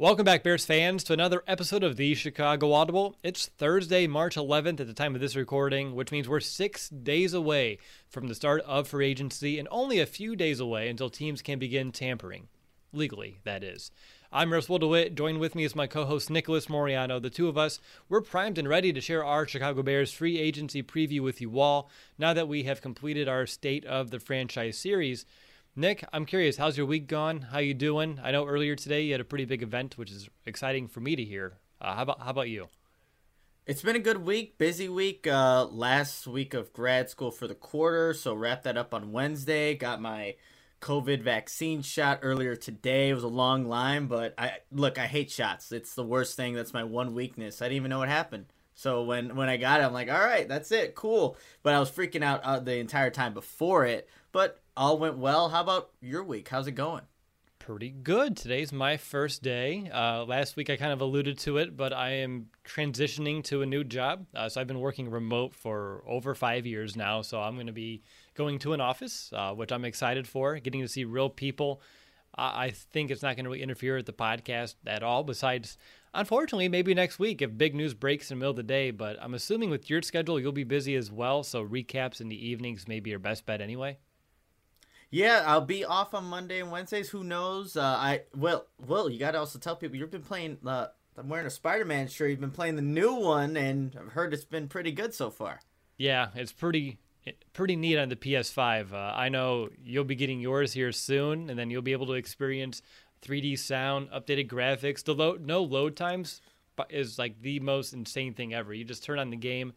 Welcome back, Bears fans, to another episode of the Chicago Audible. It's Thursday, March 11th at the time of this recording, which means we're six days away from the start of free agency and only a few days away until teams can begin tampering. Legally, that is. I'm Russell DeWitt. Joined with me is my co host Nicholas Moriano. The two of us, we're primed and ready to share our Chicago Bears free agency preview with you all now that we have completed our State of the Franchise series. Nick, I'm curious, how's your week gone? How you doing? I know earlier today you had a pretty big event, which is exciting for me to hear. Uh, how about how about you? It's been a good week, busy week. Uh, last week of grad school for the quarter, so wrapped that up on Wednesday. Got my COVID vaccine shot earlier today. It was a long line, but I look, I hate shots. It's the worst thing. That's my one weakness. I didn't even know what happened. So when when I got it, I'm like, all right, that's it, cool. But I was freaking out uh, the entire time before it. But all went well. How about your week? How's it going? Pretty good. Today's my first day. Uh, last week I kind of alluded to it, but I am transitioning to a new job. Uh, so I've been working remote for over five years now. So I'm going to be going to an office, uh, which I'm excited for, getting to see real people. I think it's not going to really interfere with the podcast at all. Besides, unfortunately, maybe next week if big news breaks in the middle of the day. But I'm assuming with your schedule, you'll be busy as well. So recaps in the evenings may be your best bet anyway. Yeah, I'll be off on Monday and Wednesdays. Who knows? Uh, I well, well, you got to also tell people you've been playing. Uh, I'm wearing a Spider-Man shirt. You've been playing the new one, and I've heard it's been pretty good so far. Yeah, it's pretty pretty neat on the PS5. Uh, I know you'll be getting yours here soon, and then you'll be able to experience 3D sound, updated graphics. The load, no load times is like the most insane thing ever. You just turn on the game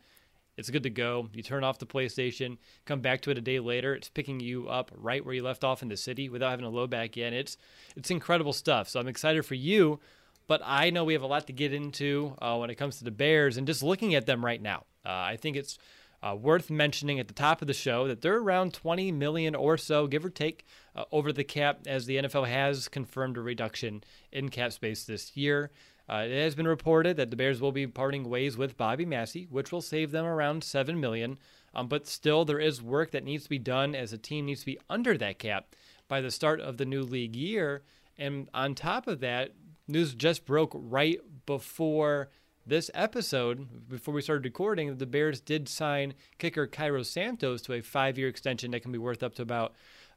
it's good to go. You turn off the PlayStation, come back to it a day later. It's picking you up right where you left off in the city without having to load back in. It's it's incredible stuff. So I'm excited for you, but I know we have a lot to get into uh, when it comes to the Bears and just looking at them right now. Uh, I think it's uh, worth mentioning at the top of the show that they're around 20 million or so, give or take, uh, over the cap, as the NFL has confirmed a reduction in cap space this year. Uh, it has been reported that the Bears will be parting ways with Bobby Massie, which will save them around seven million. Um, but still, there is work that needs to be done as a team needs to be under that cap by the start of the new league year. And on top of that, news just broke right before this episode, before we started recording, the Bears did sign kicker Cairo Santos to a five-year extension that can be worth up to about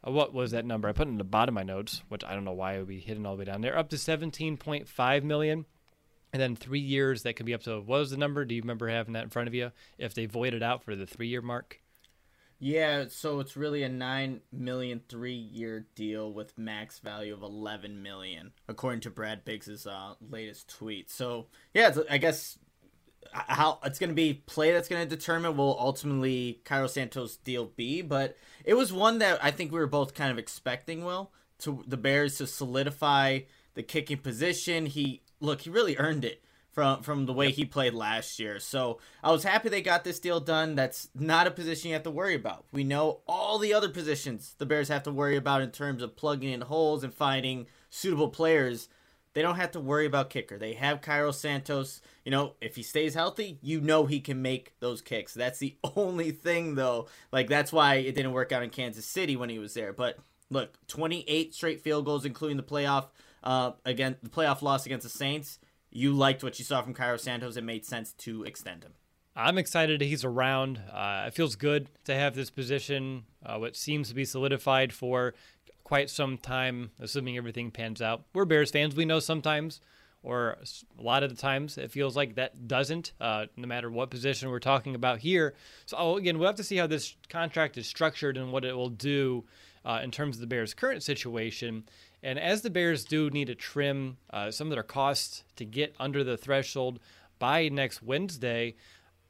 uh, what was that number? I put it in the bottom of my notes, which I don't know why it would be hidden all the way down there. Up to 17.5 million and then three years that could be up to what was the number? Do you remember having that in front of you? If they void it out for the three year mark? Yeah, so it's really a nine million three year deal with max value of eleven million, according to Brad Biggs's uh, latest tweet. So yeah, I guess how it's going to be play that's going to determine will ultimately Cairo Santos deal be, but it was one that I think we were both kind of expecting. Will to the Bears to solidify the kicking position. He look, he really earned it from from the way he played last year. So I was happy they got this deal done. That's not a position you have to worry about. We know all the other positions the Bears have to worry about in terms of plugging in holes and finding suitable players. They don't have to worry about kicker. They have Cairo Santos. You know, if he stays healthy, you know he can make those kicks. That's the only thing, though. Like, that's why it didn't work out in Kansas City when he was there. But look, 28 straight field goals, including the playoff, uh, again, the playoff loss against the Saints. You liked what you saw from Cairo Santos. It made sense to extend him. I'm excited he's around. Uh, it feels good to have this position, uh, what seems to be solidified for quite some time, assuming everything pans out. We're Bears fans. We know sometimes, or a lot of the times, it feels like that doesn't, uh, no matter what position we're talking about here. So, oh, again, we'll have to see how this contract is structured and what it will do uh, in terms of the Bears' current situation. And as the Bears do need to trim uh, some of their costs to get under the threshold by next Wednesday,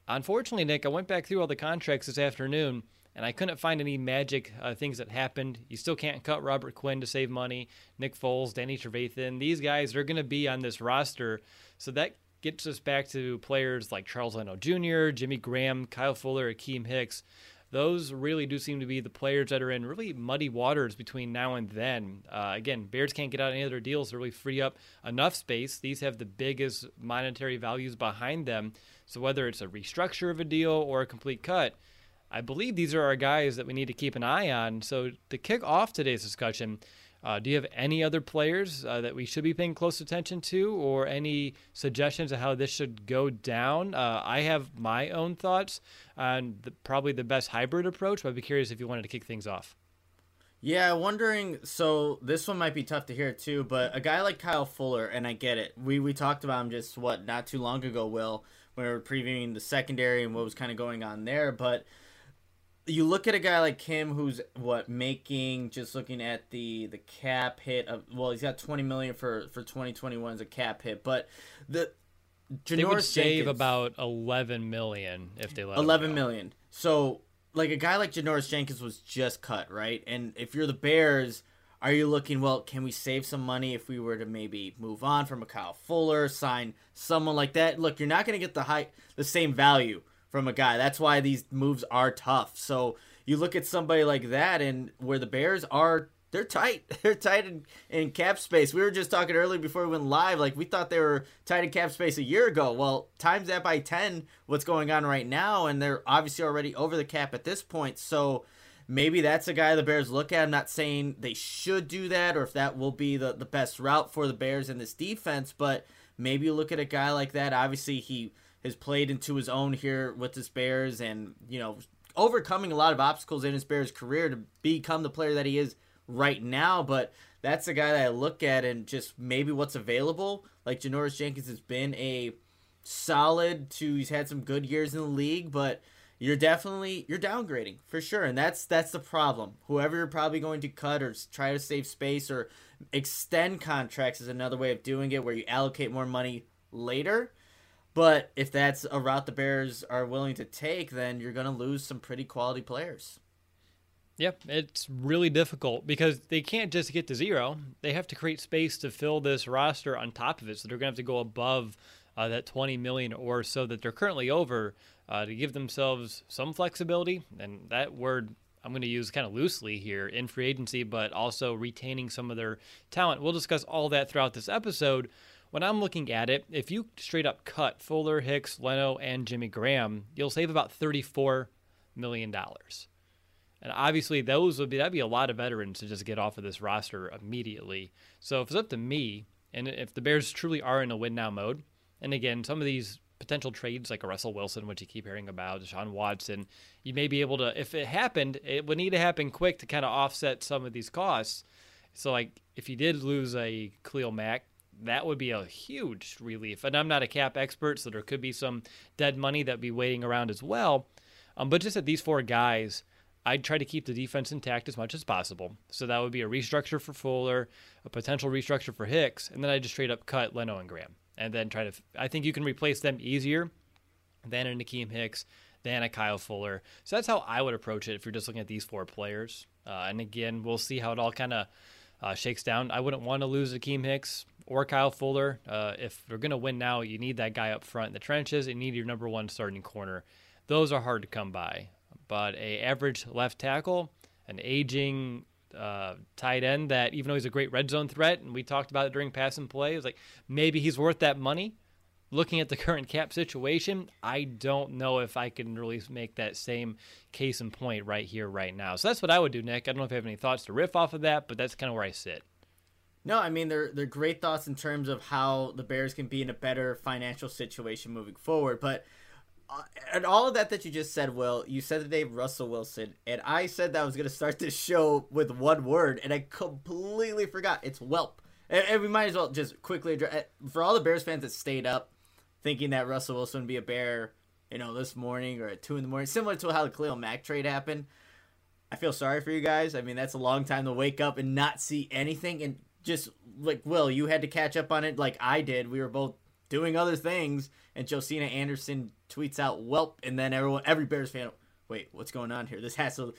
unfortunately, Nick, I went back through all the contracts this afternoon and I couldn't find any magic uh, things that happened. You still can't cut Robert Quinn to save money. Nick Foles, Danny Trevathan, these guys are going to be on this roster. So that gets us back to players like Charles Leno Jr., Jimmy Graham, Kyle Fuller, Akiem Hicks. Those really do seem to be the players that are in really muddy waters between now and then. Uh, again, Bears can't get out any of their deals to really free up enough space. These have the biggest monetary values behind them. So whether it's a restructure of a deal or a complete cut, I believe these are our guys that we need to keep an eye on. So to kick off today's discussion, uh, do you have any other players uh, that we should be paying close attention to, or any suggestions of how this should go down? Uh, I have my own thoughts on the, probably the best hybrid approach, but I'd be curious if you wanted to kick things off. Yeah, wondering. So this one might be tough to hear too, but a guy like Kyle Fuller, and I get it. We we talked about him just what not too long ago, Will, when we were previewing the secondary and what was kind of going on there, but you look at a guy like Kim who's what making just looking at the the cap hit of well he's got 20 million for for 2021 as a cap hit but the Janoris they would save Jenkins, about 11 million if they let 11 million. So like a guy like Janoris Jenkins was just cut right? And if you're the Bears are you looking well can we save some money if we were to maybe move on from a Kyle Fuller sign someone like that? Look you're not going to get the high the same value from a guy. That's why these moves are tough. So you look at somebody like that, and where the Bears are, they're tight. They're tight in, in cap space. We were just talking earlier before we went live. Like we thought they were tight in cap space a year ago. Well, times that by ten. What's going on right now? And they're obviously already over the cap at this point. So maybe that's a guy the Bears look at. I'm not saying they should do that or if that will be the, the best route for the Bears in this defense, but maybe you look at a guy like that. Obviously, he has played into his own here with his Bears and, you know, overcoming a lot of obstacles in his Bears career to become the player that he is right now. But that's the guy that I look at and just maybe what's available. Like Janoris Jenkins has been a solid to he's had some good years in the league, but you're definitely you're downgrading for sure and that's that's the problem whoever you're probably going to cut or try to save space or extend contracts is another way of doing it where you allocate more money later but if that's a route the Bears are willing to take, then you're going to lose some pretty quality players. Yep, it's really difficult because they can't just get to zero. They have to create space to fill this roster on top of it. So they're going to have to go above uh, that 20 million or so that they're currently over uh, to give themselves some flexibility. And that word I'm going to use kind of loosely here in free agency, but also retaining some of their talent. We'll discuss all that throughout this episode when I'm looking at it, if you straight up cut Fuller, Hicks, Leno, and Jimmy Graham, you'll save about $34 million. And obviously, those would be that'd be a lot of veterans to just get off of this roster immediately. So if it's up to me, and if the Bears truly are in a win now mode, and again, some of these potential trades like Russell Wilson, which you keep hearing about, Deshaun Watson, you may be able to, if it happened, it would need to happen quick to kind of offset some of these costs. So like if you did lose a Khalil Mack, that would be a huge relief. And I'm not a cap expert, so there could be some dead money that be waiting around as well. Um, but just at these four guys, I'd try to keep the defense intact as much as possible. So that would be a restructure for Fuller, a potential restructure for Hicks, and then I just straight up cut Leno and Graham, and then try to. I think you can replace them easier than a Akiem Hicks, than a Kyle Fuller. So that's how I would approach it if you're just looking at these four players. Uh, and again, we'll see how it all kind of uh, shakes down. I wouldn't want to lose Akiem Hicks or Kyle Fuller. Uh, if they're going to win now, you need that guy up front in the trenches. You need your number one starting corner. Those are hard to come by. But a average left tackle, an aging uh, tight end that even though he's a great red zone threat, and we talked about it during pass and play, it was like maybe he's worth that money. Looking at the current cap situation, I don't know if I can really make that same case and point right here, right now. So that's what I would do, Nick. I don't know if you have any thoughts to riff off of that, but that's kind of where I sit. No, I mean they're they're great thoughts in terms of how the Bears can be in a better financial situation moving forward. But uh, and all of that that you just said, Will, you said the name Russell Wilson, and I said that I was going to start this show with one word, and I completely forgot. It's whelp. And, and we might as well just quickly address uh, for all the Bears fans that stayed up thinking that Russell Wilson would be a Bear, you know, this morning or at two in the morning, similar to how the Khalil Mack trade happened. I feel sorry for you guys. I mean, that's a long time to wake up and not see anything, and just like Will, you had to catch up on it like I did. We were both doing other things, and Josina Anderson tweets out "Welp," and then everyone, every Bears fan, wait, what's going on here? This has to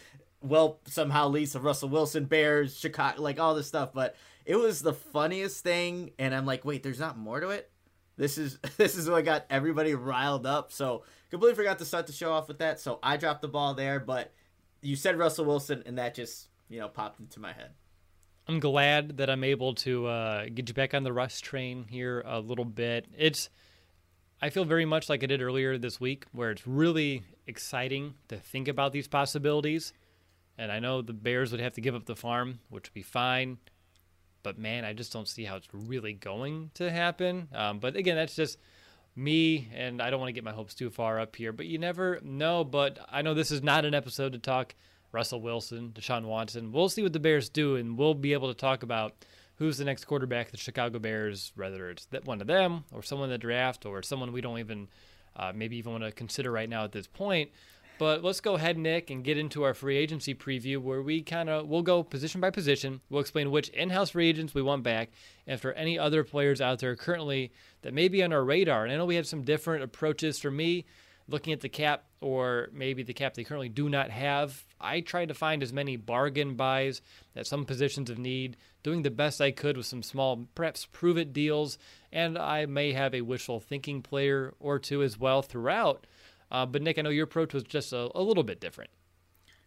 Welp somehow leads to Russell Wilson, Bears, Chicago, like all this stuff. But it was the funniest thing, and I'm like, wait, there's not more to it. This is this is what got everybody riled up. So completely forgot to start the show off with that. So I dropped the ball there, but you said Russell Wilson, and that just you know popped into my head. I'm glad that I'm able to uh, get you back on the Rust train here a little bit. It's I feel very much like I did earlier this week, where it's really exciting to think about these possibilities. And I know the Bears would have to give up the farm, which would be fine. But man, I just don't see how it's really going to happen. Um, but again, that's just me, and I don't want to get my hopes too far up here. But you never know. But I know this is not an episode to talk Russell Wilson, Deshaun Watson. We'll see what the Bears do, and we'll be able to talk about who's the next quarterback the Chicago Bears, whether it's one of them or someone in the draft or someone we don't even uh, maybe even want to consider right now at this point. But let's go ahead, Nick, and get into our free agency preview where we kind of we'll go position by position. We'll explain which in-house free agents we want back, and if there are any other players out there currently that may be on our radar. And I know we have some different approaches. For me, looking at the cap or maybe the cap they currently do not have. I tried to find as many bargain buys at some positions of need, doing the best I could with some small, perhaps prove it deals, and I may have a wishful thinking player or two as well throughout. Uh, but Nick, I know your approach was just a, a little bit different.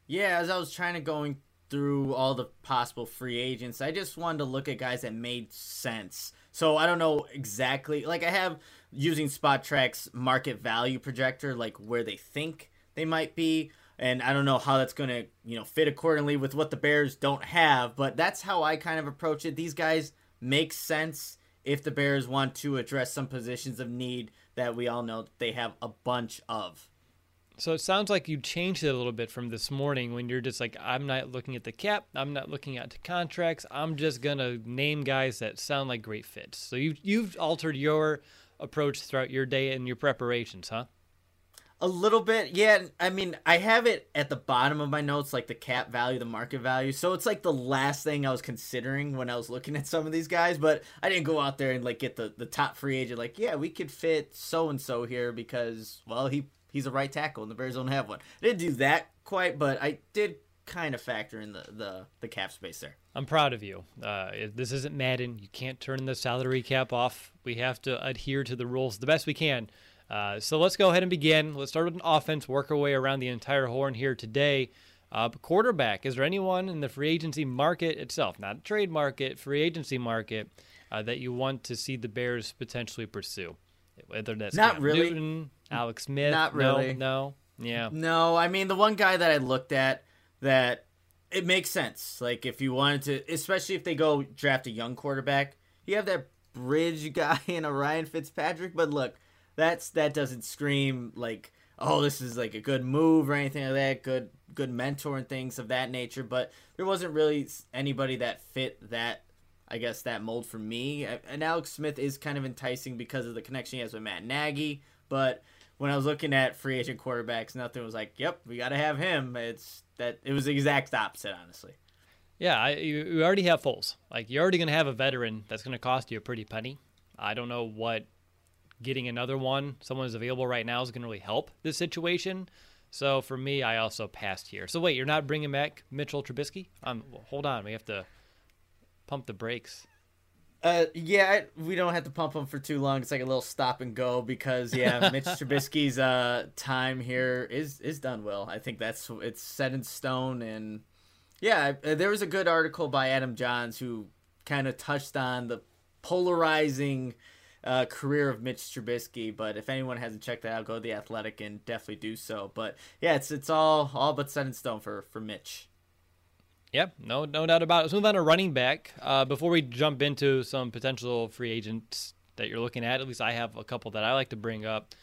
Yeah, as I was trying to going through all the possible free agents, I just wanted to look at guys that made sense. So I don't know exactly. Like I have using Spotrac's market value projector, like where they think they might be. And I don't know how that's going to, you know, fit accordingly with what the Bears don't have, but that's how I kind of approach it. These guys make sense if the Bears want to address some positions of need that we all know they have a bunch of. So it sounds like you changed it a little bit from this morning when you're just like, I'm not looking at the cap, I'm not looking at the contracts, I'm just gonna name guys that sound like great fits. So you you've altered your approach throughout your day and your preparations, huh? A little bit, yeah. I mean, I have it at the bottom of my notes, like the cap value, the market value. So it's like the last thing I was considering when I was looking at some of these guys. But I didn't go out there and like get the the top free agent. Like, yeah, we could fit so and so here because well, he he's a right tackle and the Bears don't have one. I didn't do that quite, but I did kind of factor in the the, the cap space there. I'm proud of you. Uh, this isn't Madden. You can't turn the salary cap off. We have to adhere to the rules the best we can. Uh, so let's go ahead and begin. Let's start with an offense, work our way around the entire horn here today. Uh, quarterback, is there anyone in the free agency market itself, not trade market, free agency market, uh, that you want to see the Bears potentially pursue? Whether that's not Cam really, Newton, Alex Smith, not really, no, no, yeah, no. I mean, the one guy that I looked at that it makes sense. Like if you wanted to, especially if they go draft a young quarterback, you have that bridge guy in a Ryan Fitzpatrick. But look, that's that doesn't scream like oh this is like a good move or anything like that. Good good mentor and things of that nature. But there wasn't really anybody that fit that. I guess that mold for me. And Alex Smith is kind of enticing because of the connection he has with Matt Nagy. But when I was looking at free agent quarterbacks, nothing was like, "Yep, we got to have him." It's that it was the exact opposite, honestly. Yeah, I, you, you already have Foles. Like you're already going to have a veteran that's going to cost you a pretty penny. I don't know what getting another one, someone who's available right now, is going to really help this situation. So for me, I also passed here. So wait, you're not bringing back Mitchell Trubisky? Um, hold on, we have to pump the brakes. Uh, yeah, we don't have to pump him for too long. It's like a little stop and go because yeah, Mitch Trubisky's uh time here is is done well. I think that's it's set in stone, and yeah, uh, there was a good article by Adam Jahns who kind of touched on the polarizing uh, career of Mitch Trubisky. But if anyone hasn't checked that out, go to the Athletic and definitely do so. But yeah, it's it's all all but set in stone for for Mitch. Yep, no, no doubt about it. Let's move on to running back. Uh, before we jump into some potential free agents that you're looking at, at least I have a couple that I like to bring up.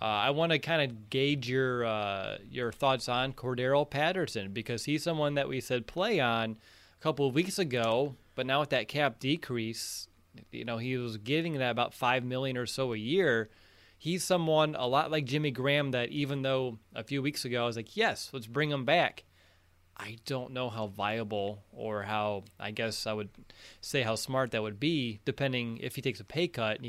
Uh, I want to kind of gauge your uh, your thoughts on Cordarrelle Patterson because he's someone that we said play on a couple of weeks ago, but now with that cap decrease, you know he was getting that about five million or so a year. He's someone a lot like Jimmy Graham that even though a few weeks ago I was like, yes, let's bring him back I don't know how viable or how I guess I would say how smart that would be, depending if he takes a pay cut.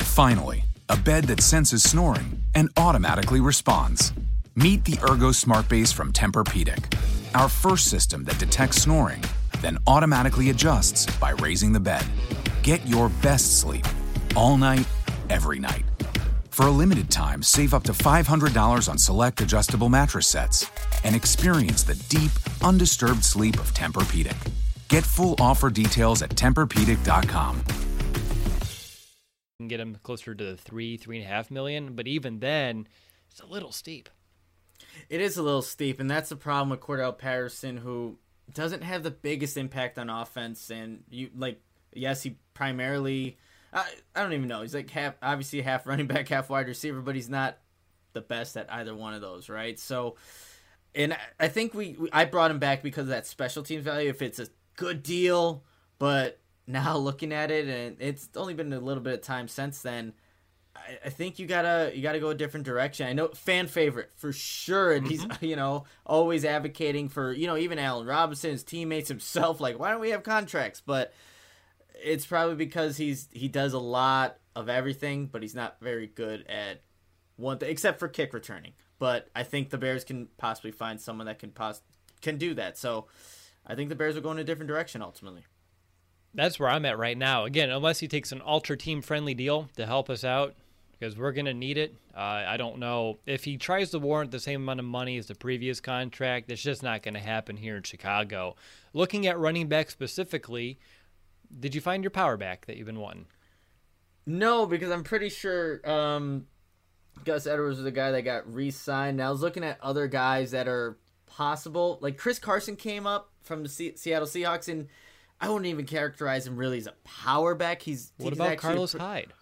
Finally, a bed that senses snoring and automatically responds. Meet the Ergo Smart Base from Tempur-Pedic, our first system that detects snoring, then automatically adjusts by raising the bed. Get your best sleep all night, every night. For a limited time, save up to $500 on select adjustable mattress sets and experience the deep, undisturbed sleep of Tempur-Pedic. Get full offer details at TempurPedic.com. Can get him closer to the three, three and a half million, but even then, it's a little steep. It is a little steep, and that's the problem with Cordarrelle Patterson, who doesn't have the biggest impact on offense. And you like, yes, he primarily I, I don't even know. He's like half, obviously half running back, half wide receiver, but he's not the best at either one of those, right? So, and I think we, we I brought him back because of that special teams value. If it's a good deal, but now looking at it, and it's only been a little bit of time since then. I, I think you gotta you gotta go a different direction. I know fan favorite for sure, and he's mm-hmm. you know always advocating for you know even Allen Robinson, his teammates, himself. Like, why don't we have contracts? But it's probably because he's he does a lot of everything, but he's not very good at one thing except for kick returning. But I think the Bears can possibly find someone that can pos- can do that. So I think the Bears will go in a different direction ultimately. That's where I'm at right now. Again, unless he takes an ultra team friendly deal to help us out, because we're going to need it. Uh, I don't know if he tries to warrant the same amount of money as the previous contract. It's just not going to happen here in Chicago. Looking at running back specifically, did you find your power back that you've been wanting? No, because I'm pretty sure um, Gus Edwards was the guy that got re-signed. Now I was looking at other guys that are possible. Like Chris Carson came up from the C- Seattle Seahawks, and I wouldn't even characterize him really as a power back. He's what he's about Carlos pr- Hyde?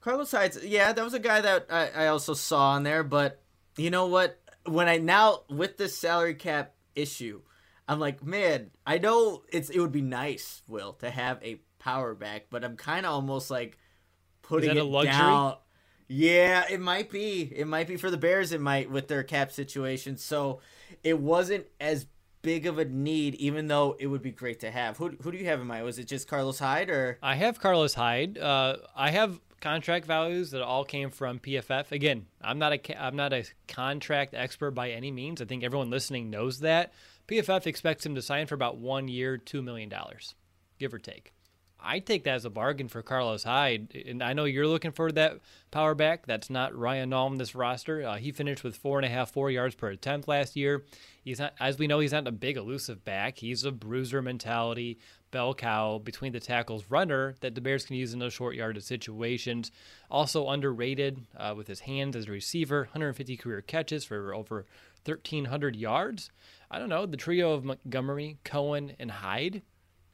Carlos Hyde, yeah, that was a guy that I, I also saw on there. But you know what? When I now with this salary cap issue, I'm like, man, I know it's it would be nice, Will, to have a power back, but I'm kind of almost like putting it down. Yeah, it might be. It might be for the Bears. It might with their cap situation. So it wasn't as big of a need, even though it would be great to have. Who who do you have in mind? Was it just Carlos Hyde or? I have Carlos Hyde. Uh, I have contract values that all came from PFF. Again, I'm not a I'm not a contract expert by any means. I think everyone listening knows that. PFF expects him to sign for about one year, $2 million, give or take. I take that as a bargain for Carlos Hyde. And I know you're looking for that power back. That's not Ryan in this roster. Uh, he finished with four and a half, four yards per attempt last year. He's not, as we know, he's not a big elusive back. He's a bruiser mentality, bell cow between the tackles runner that the Bears can use in those short yardage situations. Also underrated uh, with his hands as a receiver, 150 career catches for over 1,300 yards. I don't know, the trio of Montgomery, Cohen, and Hyde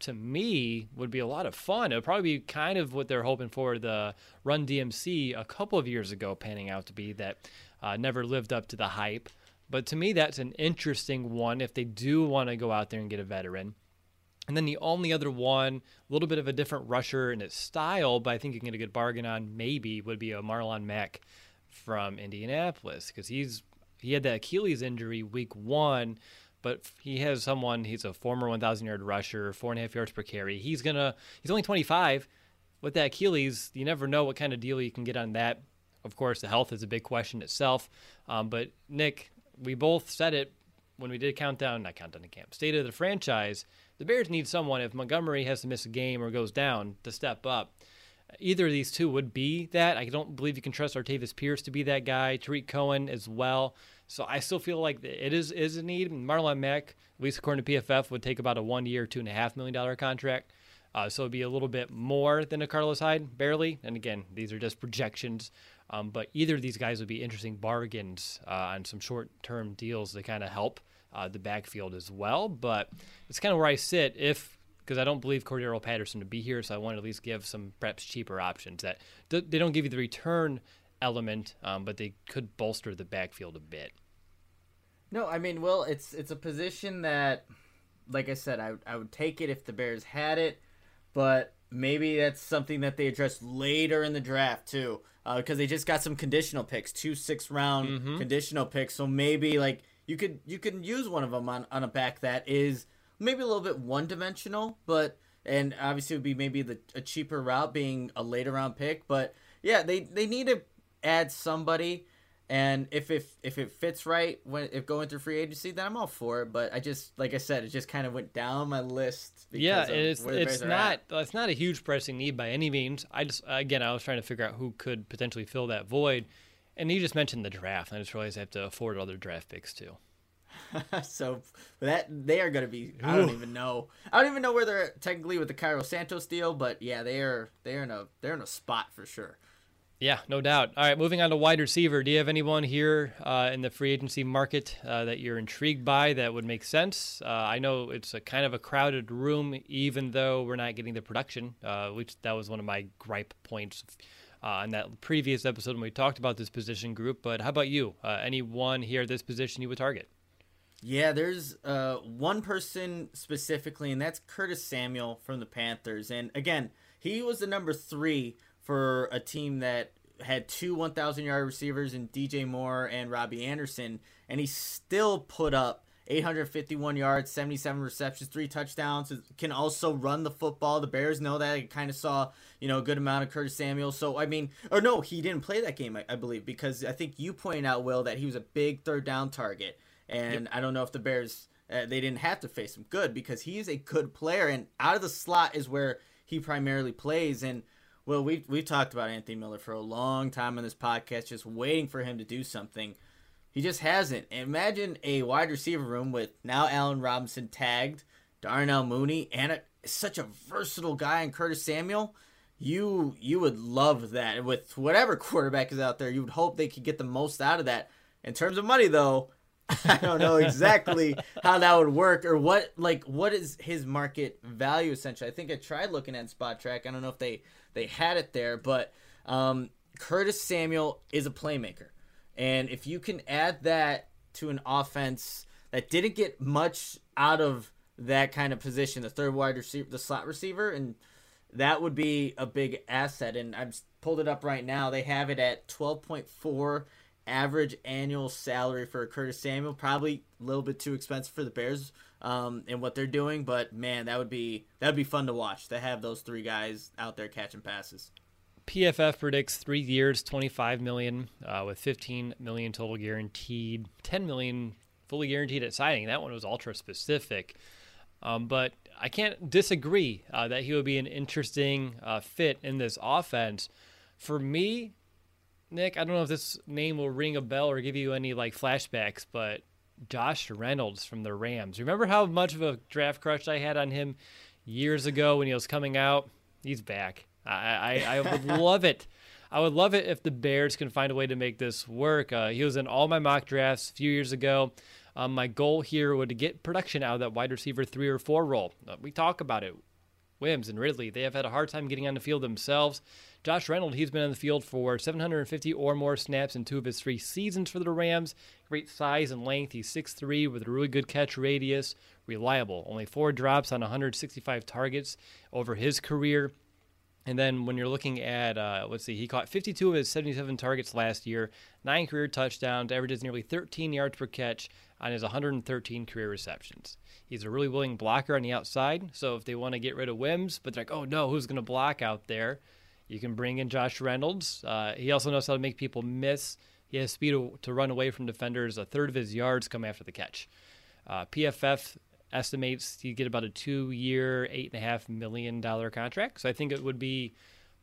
to me would be a lot of fun. It would probably be kind of what they're hoping for the Run DMC a couple of years ago panning out to be that uh, never lived up to the hype. But to me, that's an interesting one if they do want to go out there and get a veteran. And then the only other one, a little bit of a different rusher in its style, but I think you can get a good bargain on maybe would be a Marlon Mack from Indianapolis because he's he had that Achilles injury week one but he has someone. He's a former 1,000 yard rusher, four and a half yards per carry. He's gonna. He's only 25. With that Achilles, you never know what kind of deal you can get on that. Of course, the health is a big question itself. Um, but Nick, we both said it when we did countdown, not countdown to camp, state of the franchise. the Bears need someone if Montgomery has to miss a game or goes down to step up. Either of these two would be that. I don't believe you can trust Artavis Pierce to be that guy. Tarik Cohen as well. So I still feel like it is is a need. Marlon Mack, at least according to PFF, would take about a one year, two and a half million dollar contract. Uh, so it'd be a little bit more than a Carlos Hyde, barely. And again, these are just projections. Um, but either of these guys would be interesting bargains uh, on some short term deals to kind of help uh, the backfield as well. But it's kind of where I sit if because I don't believe Cordarrelle Patterson to be here, so I want to at least give some perhaps cheaper options that they don't give you the return element, um, but they could bolster the backfield a bit. No, I mean, well, it's it's a position that, like I said, I I would take it if the Bears had it, but maybe that's something that they address later in the draft too, because uh, they just got some conditional picks, two six round mm-hmm. conditional picks. So maybe like you could you can use one of them on on a back that is maybe a little bit one dimensional, but and obviously it would be maybe the a cheaper route being a later round pick, but yeah, they they need to add somebody, and if if if it fits right when if going through free agency, then I'm all for it. But I just like I said, it just kind of went down my list. yeah, it's it's not it's not a huge pressing need by any means. I just again I was trying to figure out who could potentially fill that void, and you just mentioned the draft. and I just realized I have to afford other draft picks too. so that they are going to be. I don't even know. I don't even know where they're technically with the Cairo Santos deal, but yeah, they are. They're in a. They're in a spot for sure. Yeah, no doubt. All right, moving on to wide receiver. Do you have anyone here uh, in the free agency market uh, that you're intrigued by that would make sense? Uh, I know it's a kind of a crowded room, even though we're not getting the production, uh, which that was one of my gripe points uh, in that previous episode when we talked about this position group. But how about you? Uh, anyone here at this position you would target? Yeah, there's uh, one person specifically, and that's Curtis Samuel from the Panthers. And again, he was the number three for a team that had two 1,000 yard receivers in DJ Moore and Robbie Anderson, and he still put up 851 yards, 77 receptions, three touchdowns. Can also run the football. The Bears know that. I kind of saw, you know, a good amount of Curtis Samuel. So I mean, or no, he didn't play that game, I, I believe, because I think you pointed out, Will, that he was a big third down target. And yep. I don't know if the Bears uh, they didn't have to face him good because he's a good player and out of the slot is where he primarily plays and well we we've talked about Anthony Miller for a long time on this podcast just waiting for him to do something. He just hasn't. Imagine a wide receiver room with now Allen Robinson tagged, Darnell Mooney and a, such a versatile guy in Curtis Samuel. You you would love that with whatever quarterback is out there. You would hope they could get the most out of that. In terms of money though, I don't know exactly how that would work or what like what is his market value essentially. I think I tried looking at Spotrac. I don't know if they they had it there, but um, Curtis Samuel is a playmaker, and if you can add that to an offense that didn't get much out of that kind of position, the third wide receiver, the slot receiver, and that would be a big asset. And I've pulled it up right now. They have it at twelve point four average annual salary for Curtis Samuel. Probably a little bit too expensive for the Bears um, and what they're doing, but man, that would be that would be fun to watch to have those three guys out there catching passes. PFF predicts three years, twenty-five million, uh, with fifteen million total guaranteed, ten million fully guaranteed at signing. That one was ultra specific, um, but I can't disagree uh, that he would be an interesting uh, fit in this offense. For me, Nick, I don't know if this name will ring a bell or give you any like flashbacks, but Josh Reynolds from the Rams. Remember how much of a draft crush I had on him years ago when he was coming out? He's back. I I, I would love it. I would love it if the Bears can find a way to make this work. Uh, he was in all my mock drafts a few years ago. Um, my goal here would to get production out of that wide receiver three or four role. Uh, we talk about it. Wims and Ridley, they have had a hard time getting on the field themselves. Josh Reynolds, he's been on the field for 750 or more snaps in two of his three seasons for the Rams. Great size and length. He's 6'3 with a really good catch radius. Reliable. Only four drops on 165 targets over his career. And then when you're looking at, uh, let's see, he caught 52 of his 77 targets last year, nine career touchdowns, averages nearly 13 yards per catch on his 113 career receptions. He's a really willing blocker on the outside. So if they want to get rid of Wims, but they're like, oh no, who's going to block out there? You can bring in Josh Reynolds. Uh, he also knows how to make people miss. He has speed to, run away from defenders. A third of his yards come after the catch. Uh, PFF estimates you get about a and a half million dollar contract. So I think it would be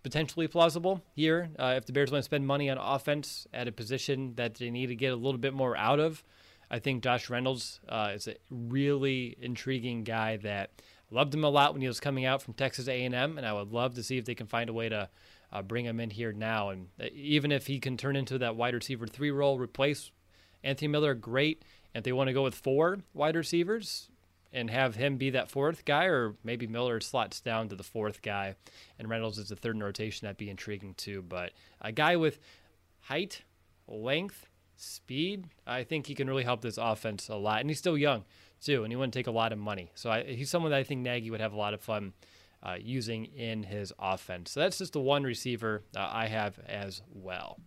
potentially plausible here uh, if the Bears want to spend money on offense at a position that they need to get a little bit more out of. I think Josh Reynolds uh, is a really intriguing guy that loved him a lot when he was coming out from Texas A&M, and I would love to see if they can find a way to uh, bring him in here now. And uh, even if he can turn into that wide receiver three role, replace Anthony Miller, great. And if they want to go with four wide receivers and have him be that fourth guy, or maybe Miller slots down to the fourth guy, and Reynolds is the third in rotation, that'd be intriguing too. But a guy with height, length, speed, I think he can really help this offense a lot. And he's still young too, and he wouldn't take a lot of money. So I, he's someone that I think Nagy would have a lot of fun uh, using in his offense. So that's just the one receiver uh, I have as well.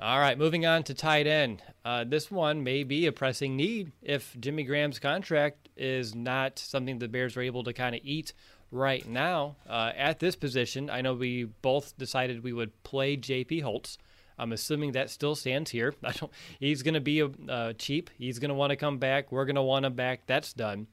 All right, moving on to tight end. Uh, this one may be a pressing need if Jimmy Graham's contract is not something the Bears are able to kind of eat right now. Uh, at this position, I know we both decided we would play J.P. Holtz. I'm assuming that still stands here. I don't. He's going to be uh, cheap. He's going to want to come back. We're going to want him back. That's done.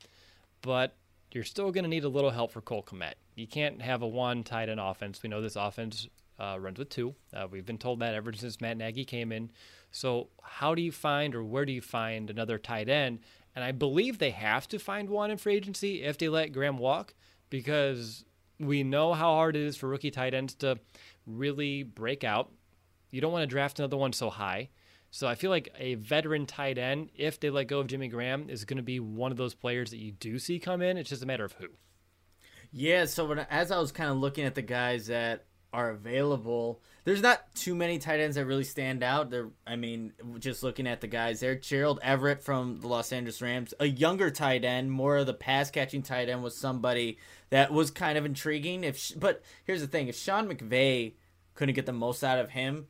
But you're still going to need a little help for Cole Kmet. You can't have a one tight end offense. We know this offense uh, runs with two. Uh, we've been told that ever since Matt Nagy came in. So how do you find or where do you find another tight end? And I believe they have to find one in free agency if they let Graham walk because we know how hard it is for rookie tight ends to really break out. You don't want to draft another one so high. So I feel like a veteran tight end, if they let go of Jimmy Graham, is going to be one of those players that you do see come in. It's just a matter of who. Yeah. So when, as I was kind of looking at the guys that are available, there's not too many tight ends that really stand out. There, I mean, just looking at the guys there, Gerald Everett from the Los Angeles Rams, a younger tight end, more of the pass catching tight end, was somebody that was kind of intriguing. If but here's the thing: if Sean McVay couldn't get the most out of him,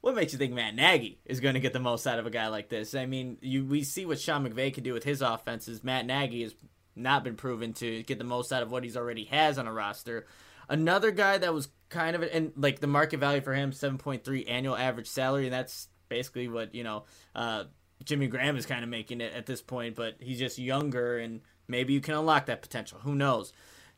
what makes you think Matt Nagy is going to get the most out of a guy like this? I mean, you we see what Sean McVay can do with his offenses. Matt Nagy has not been proven to get the most out of what he's already has on a roster. Another guy that was kind of and like the market value for him, seven point three annual average salary, and that's basically what you know. Uh, Jimmy Graham is kind of making it at this point, but he's just younger, and maybe you can unlock that potential. Who knows?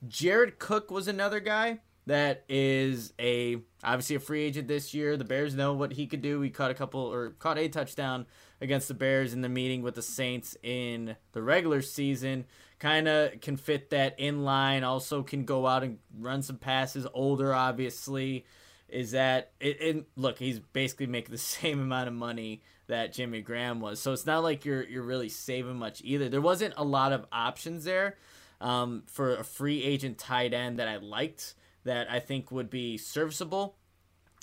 Jared Cook was another guy that is a obviously a free agent this year. The Bears know what he could do. He caught a couple or caught a touchdown against the Bears in the meeting with the Saints in the regular season. Kind of can fit that in line. Also can go out and run some passes. Older, obviously. Is that it, it? Look, he's basically making the same amount of money that Jimmy Graham was. So it's not like you're you're really saving much either. There wasn't a lot of options there um, for a free agent tight end that I liked that I think would be serviceable.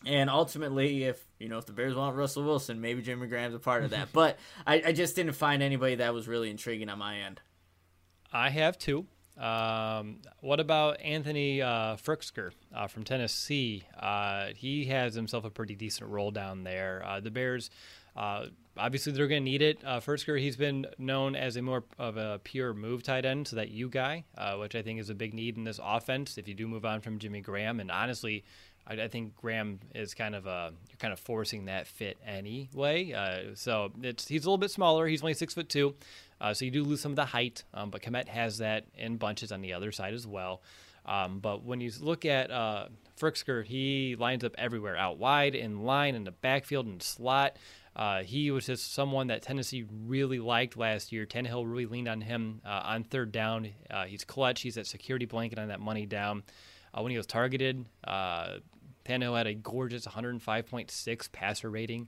And ultimately, if you know if the Bears want Russell Wilson, maybe Jimmy Graham's a part of that. but I, I, just didn't find anybody that was really intriguing on my end. I have two. Um, what about Anthony uh, uh, from Tennessee? Uh, he has himself a pretty decent role down there. Uh, the Bears, uh, obviously, they're going to need it. Uh, he's been known as a more of a pure move tight end, so that you guy, uh, which I think is a big need in this offense. If you do move on from Jimmy Graham, and honestly, I, I think Graham is kind of kind of forcing that fit anyway. Uh, so it's he's a little bit smaller. He's only six foot two, uh, so you do lose some of the height. Um, but Kmet has that in bunches on the other side as well. Um, but when you look at uh, Firkser, he lines up everywhere, out wide, in line, in the backfield, in the slot. Uh, he was just someone that Tennessee really liked last year. Tannehill really leaned on him uh, on third down. Uh, he's clutch. He's that security blanket on that money down. Uh, when he was targeted, uh, Had a gorgeous 105.6 passer rating.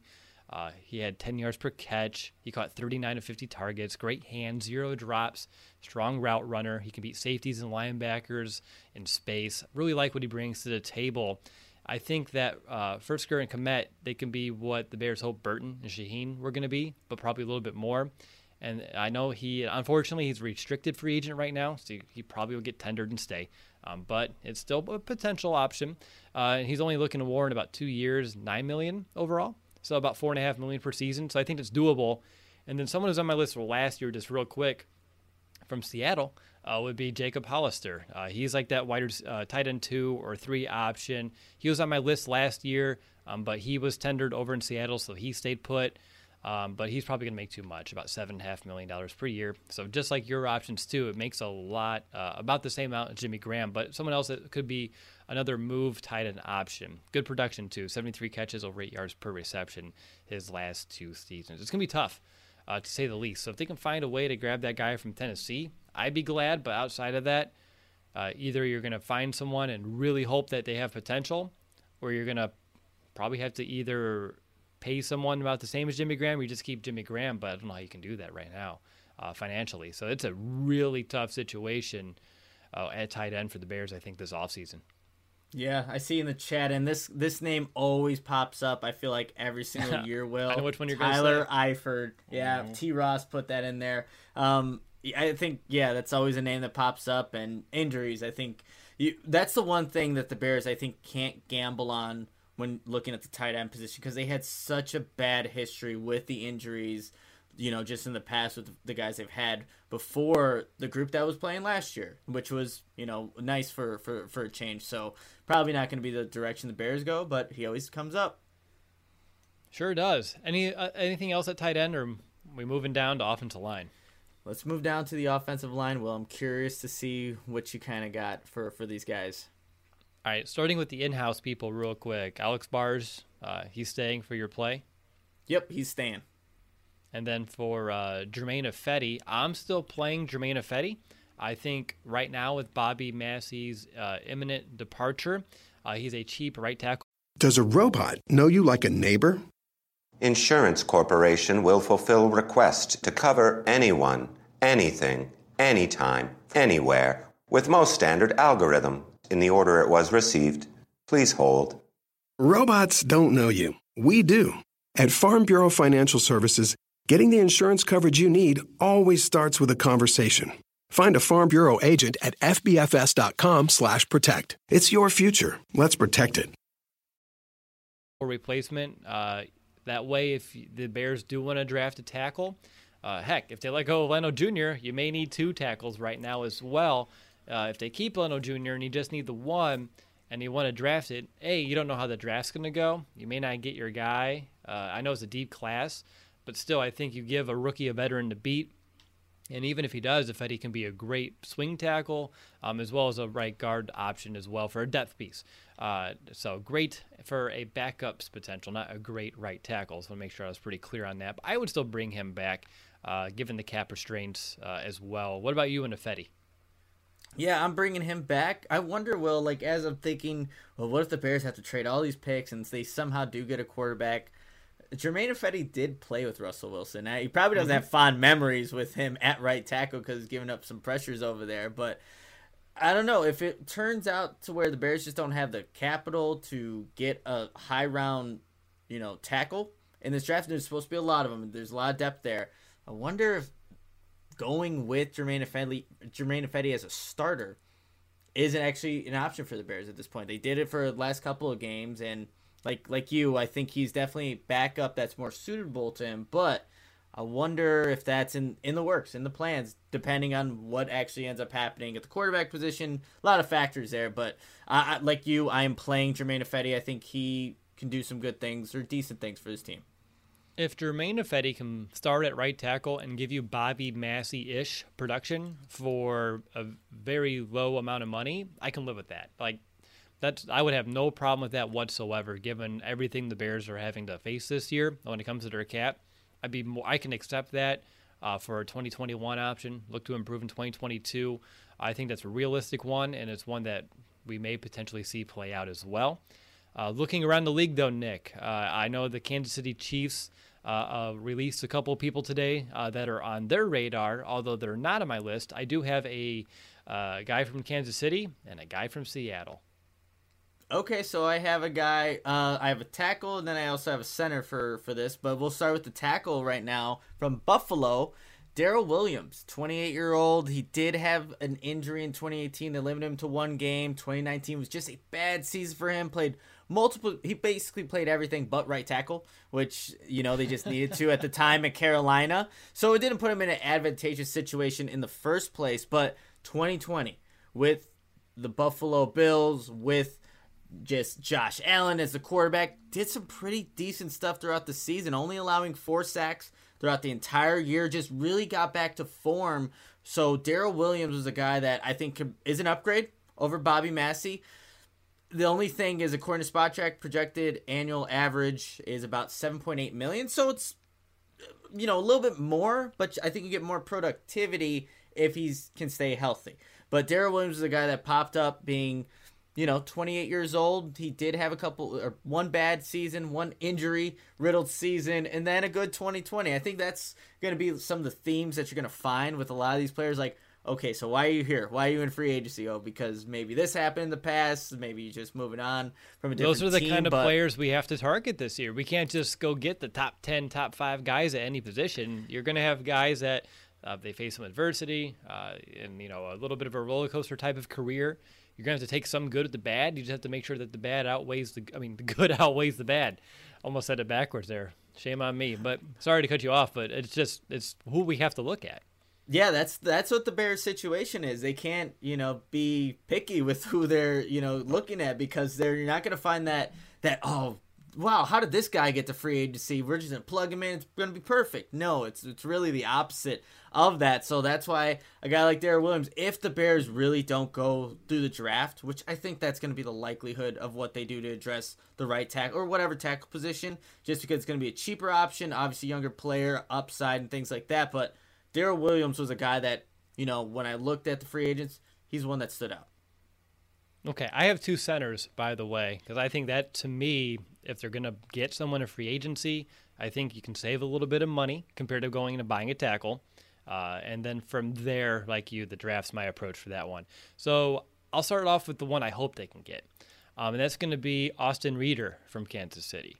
Uh, he had 10 yards per catch. He caught 39 of 50 targets. Great hands, zero drops, strong route runner. He can beat safeties and linebackers in space. Really like what he brings to the table. I think that uh, Firkser and Kmet, they can be what the Bears hope Burton and Shaheen were going to be, but probably a little bit more. And I know he, unfortunately, he's restricted free agent right now, so he probably will get tendered and stay. Um, but it's still a potential option. Uh, he's only looking to warrant about two years, nine million overall, so about four and a half million per season. So I think it's doable. And then someone who's on my list for last year, just real quick, from Seattle, uh, would be Jacob Hollister. Uh, he's like that wider uh, tight end two or three option. He was on my list last year, um, but he was tendered over in Seattle, so he stayed put. Um, but he's probably going to make too much, about seven and a half million dollars per year. So just like your options too, it makes a lot, uh, about the same amount as Jimmy Graham, but someone else that could be another move tight end option. Good production too, 73 catches over eight yards per reception his last two seasons. It's going to be tough, uh, to say the least. So if they can find a way to grab that guy from Tennessee, I'd be glad. But outside of that, uh, either you're going to find someone and really hope that they have potential, or you're going to probably have to either pay someone about the same as Jimmy Graham, or you just keep Jimmy Graham. But I don't know how you can do that right now uh, financially. So it's a really tough situation uh, at tight end for the Bears, I think, this offseason. Yeah, I see in the chat, and this this name always pops up. I feel like every single year will. I know which one you're Tyler Eifert. Yeah, mm-hmm. T. Ross put that in there. Um, I think yeah, that's always a name that pops up, and injuries. I think you, that's the one thing that the Bears I think can't gamble on when looking at the tight end position because they had such a bad history with the injuries, you know, just in the past with the guys they've had before the group that was playing last year, which was, you know, nice for, for, for a change. So probably not going to be the direction the Bears go, but he always comes up. Sure does. Any uh, anything else at tight end, or we moving down to offensive line? Let's move down to the offensive line. Well, I'm curious to see what you kind of got for for these guys. All right, starting with the in-house people, real quick. Alex Bars, uh, he's staying for your play. Yep, he's staying. And then for uh, Germain Ifedi, I'm still playing Germain Ifedi. I think right now with Bobby Massie's uh, imminent departure, uh, he's a cheap right tackle. Does a robot know you like a neighbor? Insurance Corporation will fulfill request to cover anyone, anything, anytime, anywhere with most standard algorithm in the order it was received. Please hold. Robots don't know you. We do. At Farm Bureau Financial Services, getting the insurance coverage you need always starts with a conversation. Find a Farm Bureau agent at fbfs.com/protect. It's your future. Let's protect it. Replacement. Uh, that way, if the Bears do want to draft a tackle, uh, heck, if they let go of Leno Jr., you may need two tackles right now as well. Uh, if they keep Leno Jr. and you just need the one and you want to draft it, A, you don't know how the draft's going to go. You may not get your guy. Uh, I know it's a deep class, but still, I think you give a rookie a veteran to beat. And even if he does, Ifedi can be a great swing tackle, um, as well as a right guard option as well for a depth piece. Uh, so great for a backup's potential, not a great right tackle. So I want make sure I was pretty clear on that. But I would still bring him back, uh, given the cap restraints uh, as well. What about you and Ifedi? Yeah, I'm bringing him back. I wonder, Will, like, as I'm thinking, well, what if the Bears have to trade all these picks and they somehow do get a quarterback? Germain Ifedi did play with Russell Wilson. Now, he probably doesn't mm-hmm. have fond memories with him at right tackle because he's giving up some pressures over there. But I don't know if it turns out to where the Bears just don't have the capital to get a high round, you know, tackle in this draft. There's supposed to be a lot of them. There's a lot of depth there. I wonder if going with Germain Ifedi, Germain Ifedi as a starter isn't actually an option for the Bears at this point. They did it for the last couple of games, and like like you, I think he's definitely backup that's more suitable to him. But I wonder if that's in in the works, in the plans, depending on what actually ends up happening at the quarterback position. A lot of factors there, but I, I, like you, I am playing Germain Ifedi. I think he can do some good things or decent things for this team if Germain Ifedi can start at right tackle and give you Bobby Massie ish production for a very low amount of money, I can live with that. Like that's I would have no problem with that whatsoever, given everything the Bears are having to face this year when it comes to their cap. I'd be more, I can accept that uh, for a 2021 option. Look to improve in 2022. I think that's a realistic one, and it's one that we may potentially see play out as well. Uh, looking around the league, though, Nick, uh, I know the Kansas City Chiefs uh, uh released a couple people today uh, that are on their radar, although they're not on my list. I do have a uh, guy from Kansas City and a guy from Seattle. Okay, so I have a guy. I have a tackle, and then I also have a center for for this. But we'll start with the tackle right now from Buffalo. Daryl Williams, 28 year old. He did have an injury in 2018 that limited him to one game. 2019 was just a bad season for him. Played multiple he basically played everything but right tackle which you know they just needed to at the time at carolina so it didn't put him in an advantageous situation in the first place but 2020 with the buffalo bills with just Josh Allen as the quarterback did some pretty decent stuff throughout the season, only allowing four sacks throughout the entire year. Just really got back to form. So Daryl Williams was a guy that I think is an upgrade over Bobby Massie. The only thing is, according to Spotrac, projected annual average is about 7.8 million. So it's you know a little bit more, but I think you get more productivity if he can stay healthy. But Daryl Williams is a guy that popped up being you know, 28 years old. He did have a couple or one bad season, one injury riddled season, and then a good 2020. I think that's going to be some of the themes that you're going to find with a lot of these players. Like, okay, so why are you here? Why are you in free agency? Oh, because maybe this happened in the past. Maybe you're just moving on from a different Those are the team, kind of but... players we have to target this year. We can't just go get the top 10, top five guys at any position. You're going to have guys that uh, they face some adversity uh, and, you know, a little bit of a roller coaster type of career you're gonna have to take some good with the bad. You just have to make sure that the bad outweighs the. I mean, the good outweighs the bad. Almost said it backwards there. Shame on me. But sorry to cut you off. But it's just it's who we have to look at. Yeah, that's that's what the Bears situation is. They can't, you know, be picky with who they're, you know, looking at because they're you're not going to find that that oh wow, how did this guy get to free agency? We're just gonna plug him in. It's gonna be perfect. No, it's it's really the opposite of that. So that's why a guy like Daryl Williams, if the Bears really don't go through the draft, which I think that's gonna be the likelihood of what they do to address the right tackle or whatever tackle position, just because it's gonna be a cheaper option, obviously younger player, upside and things like that. But Daryl Williams was a guy that, you know, when I looked at the free agents, he's one that stood out. Okay, I have two centers, by the way, because I think that to me, if they're going to get someone a free agency, I think you can save a little bit of money compared to going and buying a tackle. Uh, and then from there, like you, the draft's my approach for that one. So I'll start off with the one I hope they can get. Um, and that's going to be Austin Reiter from Kansas City.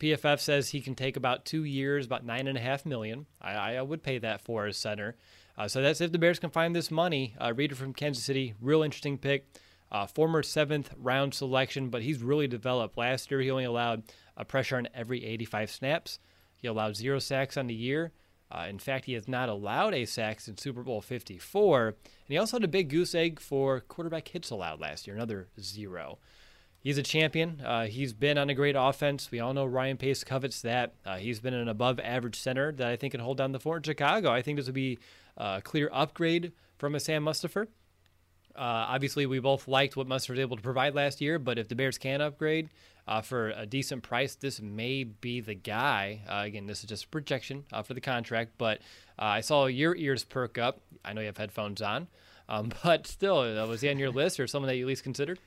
PFF says he can take about two years, about nine and a half million. I, I would pay that for as center. Uh, so that's if the Bears can find this money. Uh, Reiter from Kansas City, real interesting pick. Uh, former seventh round selection, but he's really developed. Last year, he only allowed a pressure on every 85 snaps. He allowed zero sacks on the year. Uh, in fact, he has not allowed a sack since Super Bowl 54. And he also had a big goose egg for quarterback hits allowed last year, another zero. He's a champion. Uh, he's been on a great offense. We all know Ryan Pace covets that. Uh, he's been an above average center that I think can hold down the fort in Chicago. I think this would be a clear upgrade from a Sam Mustipher. Uh, obviously, we both liked what Mustipher was able to provide last year, but if the Bears can upgrade uh, for a decent price, this may be the guy. Uh, again, this is just a projection uh, for the contract, but uh, I saw your ears perk up. I know you have headphones on, um, but still, uh, was he on your list or someone that you at least considered?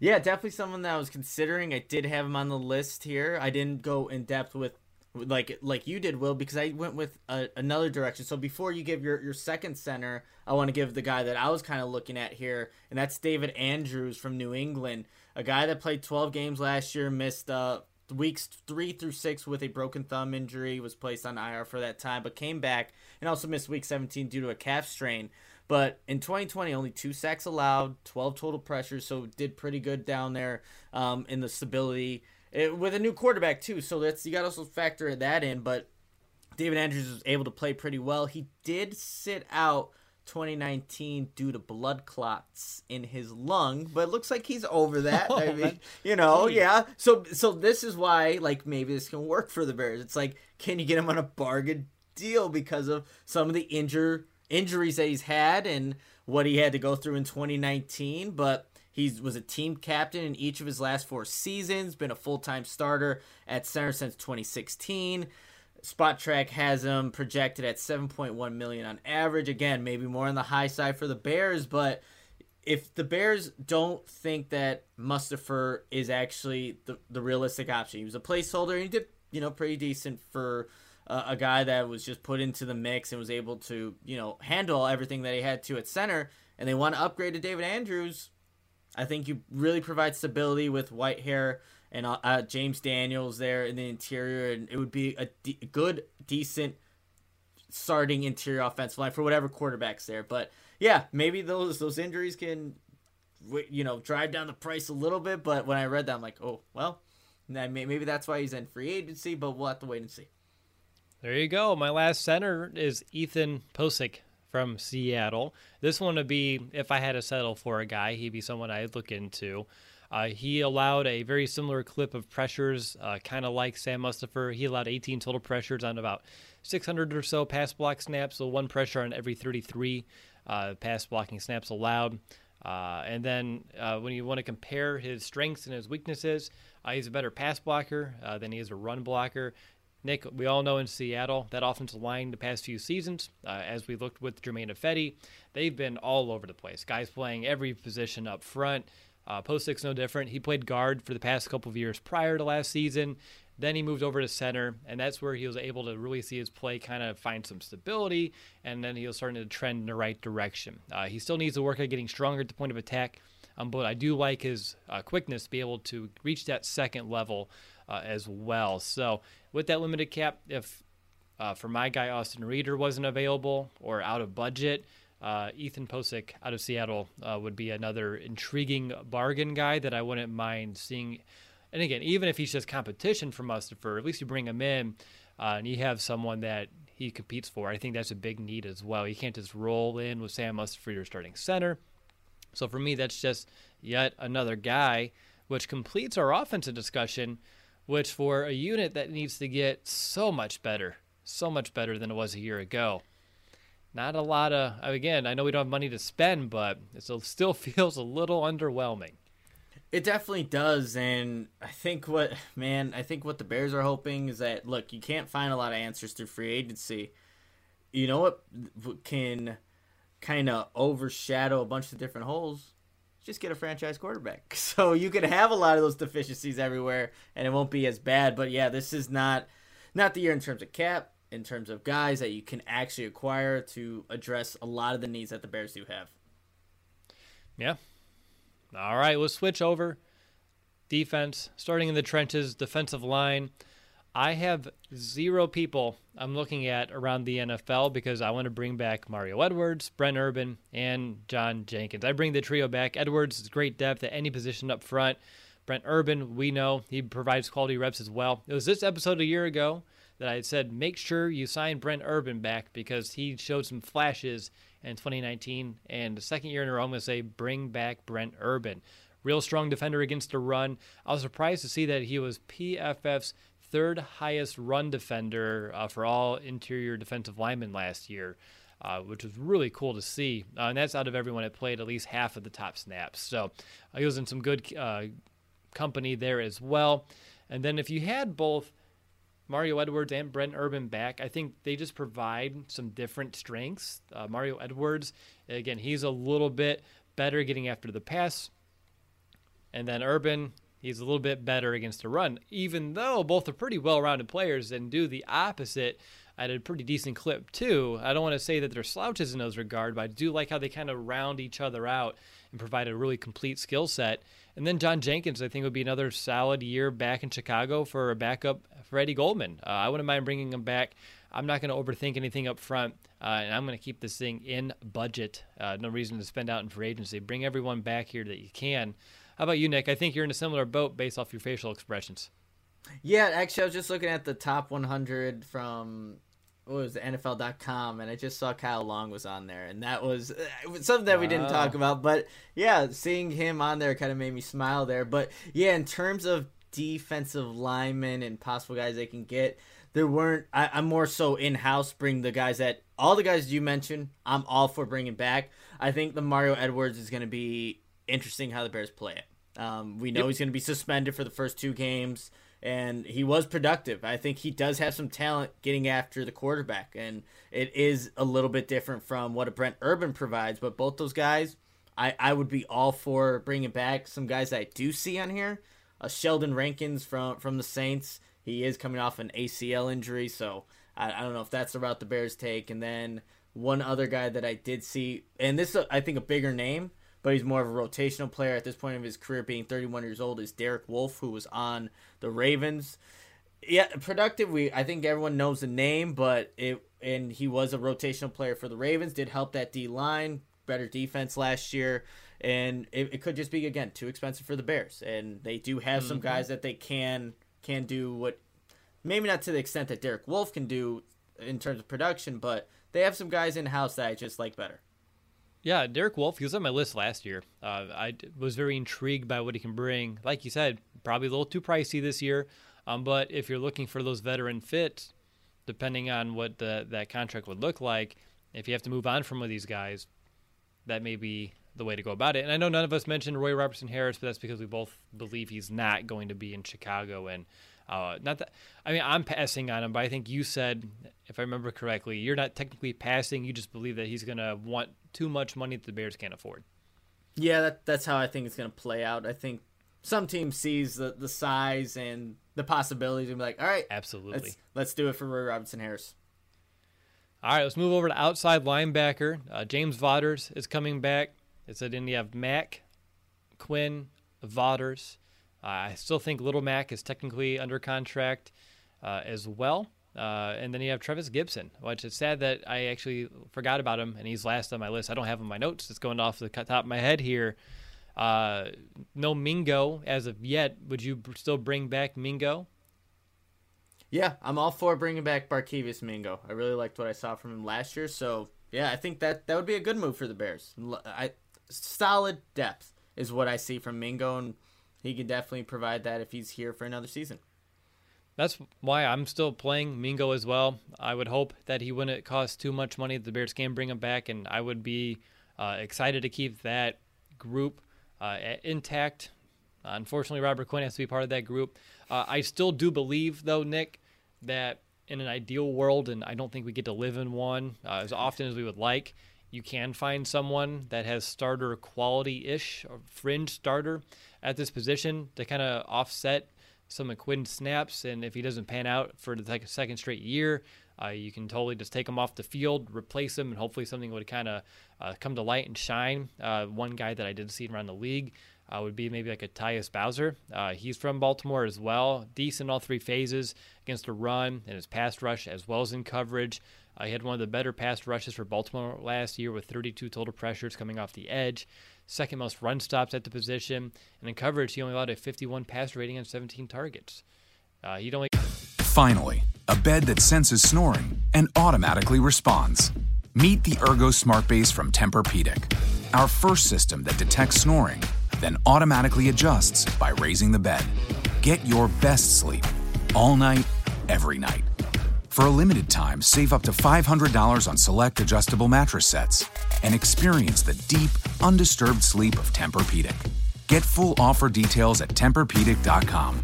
Yeah, definitely someone that I was considering. I did have him on the list here. I didn't go in depth with like like you did, Will, because I went with a, another direction. So before you give your your second center, I want to give the guy that I was kind of looking at here, and that's David Andrews from New England, a guy that played 12 games last year, missed uh, weeks three through six with a broken thumb injury, was placed on IR for that time, but came back and also missed week 17 due to a calf strain. But in 2020, only two sacks allowed, 12 total pressures, so did pretty good down there um, in the stability it, with a new quarterback too. So that's you got to also factor that in. But David Andrews was able to play pretty well. He did sit out 2019 due to blood clots in his lung, but it looks like he's over that. Oh, I mean, you know, geez. yeah. So so this is why like maybe this can work for the Bears. It's like can you get him on a bargain deal because of some of the injure injuries that he's had and what he had to go through in 2019, but he was a team captain in each of his last four seasons, been a full time starter at center since 2016. Spotrac has him projected at 7.1 million on average. Again, maybe more on the high side for the Bears, but if the Bears don't think that Mustipher is actually the, the realistic option, he was a placeholder and he did, you know, pretty decent for uh, a guy that was just put into the mix and was able to, you know, handle everything that he had to at center. And they want to upgrade to David Andrews. I think you really provide stability with Whitehair and uh, uh, James Daniels there in the interior, and it would be a de- good, decent starting interior offensive line for whatever quarterbacks there. But yeah, maybe those those injuries can, you know, drive down the price a little bit. But when I read that, I'm like, oh well, maybe that's why he's in free agency. But we'll have to wait and see. There you go. My last center is Ethan Pocic from Seattle. This one would be if I had to settle for a guy, he'd be someone I'd look into. Uh, he allowed a very similar clip of pressures, uh, kind of like Sam Mustipher. He allowed 18 total pressures on about 600 or so pass block snaps, so one pressure on every 33 uh, pass blocking snaps allowed. Uh, and then uh, when you want to compare his strengths and his weaknesses, uh, he's a better pass blocker than he is a run blocker. Nick, we all know in Seattle that offensive line the past few seasons, uh, as we looked with Germain Ifedi, they've been all over the place. Guys playing every position up front. Uh, Pocic, no different. He played guard for the past couple of years prior to last season. Then he moved over to center, and that's where he was able to really see his play kind of find some stability, and then he was starting to trend in the right direction. Uh, he still needs to work at getting stronger at the point of attack, um, but I do like his uh, quickness to be able to reach that second level uh, as well. So with that limited cap, if uh, for my guy Austin Reiter wasn't available or out of budget, uh, Ethan Pocic out of Seattle uh, would be another intriguing bargain guy that I wouldn't mind seeing. And again, even if he's just competition for Mustipher, at least you bring him in uh, and you have someone that he competes for. I think that's a big need as well. You can't just roll in with Sam Mustipher, your starting center. So for me, that's just yet another guy, which completes our offensive discussion which for a unit that needs to get so much better, so much better than it was a year ago. Not a lot of, again, I know we don't have money to spend, but it still feels a little underwhelming. It definitely does, and I think what man, I think what the Bears are hoping is that look, you can't find a lot of answers through free agency. You know what can kind of overshadow a bunch of different holes? Just get a franchise quarterback. So you can have a lot of those deficiencies everywhere, and it won't be as bad. But yeah, this is not not the year in terms of cap, in terms of guys that you can actually acquire to address a lot of the needs that the Bears do have. Yeah. All right, we'll switch over. Defense, starting in the trenches, defensive line. I have zero people I'm looking at around the NFL because I want to bring back Mario Edwards, Brent Urban, and John Jenkins. I bring the trio back. Edwards is great depth at any position up front. Brent Urban, we know he provides quality reps as well. It was this episode a year ago that I said make sure you sign Brent Urban back because he showed some flashes in 2019. And the second year in a row, I'm going to say bring back Brent Urban. Real strong defender against the run. I was surprised to see that he was PFF's third highest run defender uh, for all interior defensive linemen last year, uh, which was really cool to see. Uh, and that's out of everyone that played at least half of the top snaps. So uh, he was in some good uh, company there as well. And then if you had both Mario Edwards and Brent Urban back, I think they just provide some different strengths. Uh, Mario Edwards, again, he's a little bit better getting after the pass. And then Urban, he's a little bit better against the run, even though both are pretty well rounded players and do the opposite at a pretty decent clip, too. I don't want to say that they're slouches in those regard, but I do like how they kind of round each other out and provide a really complete skill set. And then John Jenkins, I think, would be another solid year back in Chicago for a backup for Eddie Goldman. Uh, I wouldn't mind bringing him back. I'm not going to overthink anything up front, uh, and I'm going to keep this thing in budget. Uh, no reason to spend out in free agency. Bring everyone back here that you can. How about you, Nick? I think you're in a similar boat based off your facial expressions. Yeah, actually, I was just looking at the top 100 from what was it, NFL.com, and I just saw Kyle Long was on there, and that was uh, something that we didn't talk about. But yeah, seeing him on there kind of made me smile there. But yeah, in terms of defensive linemen and possible guys they can get, there weren't. I, am more so in house. Bring the guys that all the guys you mentioned. I'm all for bringing back. I think the Mario Edwards is going to be interesting how the Bears play it. Um, we know yep. he's going to be suspended for the first two games, and he was productive. I think he does have some talent getting after the quarterback, and it is a little bit different from what a Brent Urban provides. But both those guys, I, I would be all for bringing back some guys that I do see on here. Uh, Sheldon Rankins from from the Saints, he is coming off an ACL injury, so I, I don't know if that's the route the Bears take. And then one other guy that I did see, and this I think a bigger name but he's more of a rotational player at this point of his career, being 31 years old. Is Derek Wolfe, who was on the Ravens. Yeah, productive. We I think everyone knows the name, but it and he was a rotational player for the Ravens. Did help that D line, better defense last year, and it, it, could just be again too expensive for the Bears. And they do have mm-hmm. some guys that they can can do what, maybe not to the extent that Derek Wolfe can do in terms of production, but they have some guys in house that I just like better. Yeah, Derek Wolfe, he was on my list last year. Uh, I was very intrigued by what he can bring. Like you said, probably a little too pricey this year. Um, but if you're looking for those veteran fits, depending on what the, that contract would look like, if you have to move on from one of these guys, that may be the way to go about it. And I know none of us mentioned Roy Robertson Harris, but that's because we both believe he's not going to be in Chicago. And uh, not that I mean I'm passing on him, but I think you said, if I remember correctly, you're not technically passing. You just believe that he's going to want too much money that the Bears can't afford. Yeah, that, that's how I think it's going to play out. I think some team sees the, the size and the possibilities and be like, all right, absolutely, let's, let's do it for Roy Robinson Harris. All right, let's move over to outside linebacker. Uh, James Vaughters is coming back. It's said then you have Mack, Quinn, Vaughters. I still think Little Mac is technically under contract uh, as well. Uh, and then you have Trevis Gipson, which is sad that I actually forgot about him, and he's last on my list. I don't have him in my notes. It's going off the top of my head here. Uh, no Mingo as of yet. Would you still bring back Mingo? Yeah, I'm all for bringing back Barkevious Mingo. I really liked what I saw from him last year. So yeah, I think that that would be a good move for the Bears. I solid depth is what I see from Mingo, and he can definitely provide that if he's here for another season. That's why I'm still playing Mingo as well. I would hope that he wouldn't cost too much money. The Bears can bring him back, and I would be uh, excited to keep that group uh, intact. Uh, unfortunately, Robert Quinn has to be part of that group. Uh, I still do believe, though, Nick, that in an ideal world, and I don't think we get to live in one uh, as often as we would like, you can find someone that has starter quality ish or fringe starter at this position to kind of offset some of Quinn's snaps. And if he doesn't pan out for the second straight year, uh, you can totally just take him off the field, replace him, and hopefully something would kind of uh, come to light and shine. Uh, one guy that I did see around the league uh, would be maybe like a Tyus Bowser. Uh, he's from Baltimore as well. Decent all three phases against the run and his pass rush as well as in coverage. Uh, he had one of the better pass rushes for Baltimore last year with 32 total pressures coming off the edge, second most run stops at the position, and in coverage, he only allowed a 51 pass rating on 17 targets. Uh, he'd only. Finally, a bed that senses snoring and automatically responds. Meet the Ergo Smart Base from Tempur-Pedic, our first system that detects snoring, then automatically adjusts by raising the bed. Get your best sleep all night, every night. For a limited time, save up to $500 on select adjustable mattress sets and experience the deep, undisturbed sleep of Tempur-Pedic. Get full offer details at TempurPedic.com.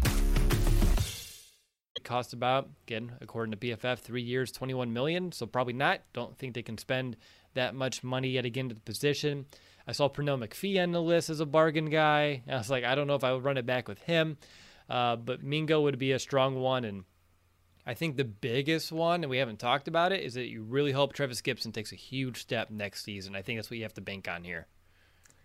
It cost about, again, according to PFF, three years, 21 million. So probably not. Don't think they can spend that much money yet again to the position. I saw Pernell McPhee on the list as a bargain guy. I was like, I don't know if I would run it back with him. Uh, but Mingo would be a strong one, and I think the biggest one, and we haven't talked about it, is that you really hope Trevis Gipson takes a huge step next season. I think that's what you have to bank on here.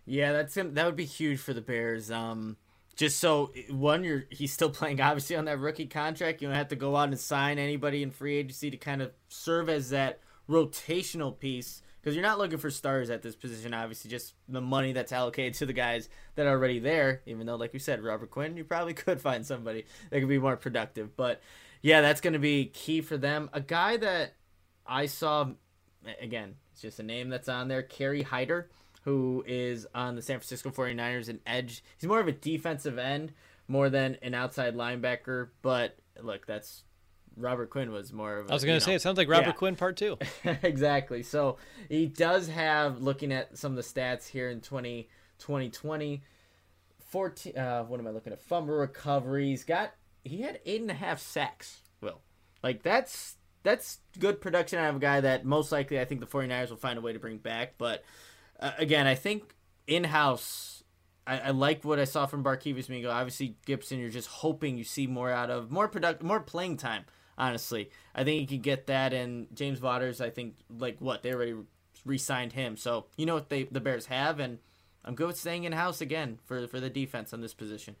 Yeah, that's that would be huge for the Bears. Um, just so one, you're he's still playing obviously on that rookie contract. You don't have to go out and sign anybody in free agency to kind of serve as that rotational piece because you're not looking for stars at this position. Obviously, just the money that's allocated to the guys that are already there. Even though, like we said, Robert Quinn, you probably could find somebody that could be more productive, but yeah, that's going to be key for them. A guy that I saw, again, it's just a name that's on there, Kerry Hyder, who is on the San Francisco 49ers, an edge. He's more of a defensive end more than an outside linebacker, but look, that's Robert Quinn was more of. A, I was going to say, know, it sounds like Robert yeah. Quinn part two. exactly. So he does have, looking at some of the stats here in 20, 2020, 14. Uh, what am I looking at? Fumble recoveries. Got he had eight and a half sacks. Will like that's that's good production out of a guy that most likely I think the 49ers will find a way to bring back. But uh, again, I think in house, I, I, like what I saw from Barkevious Mingo. Obviously, Gipson, you're just hoping you see more out of more product, more playing time. Honestly, I think you could get that. And James Vaughters, I think like what they already re-signed him, so you know what they the Bears have, and I'm good with staying in house again for for the defense on this position.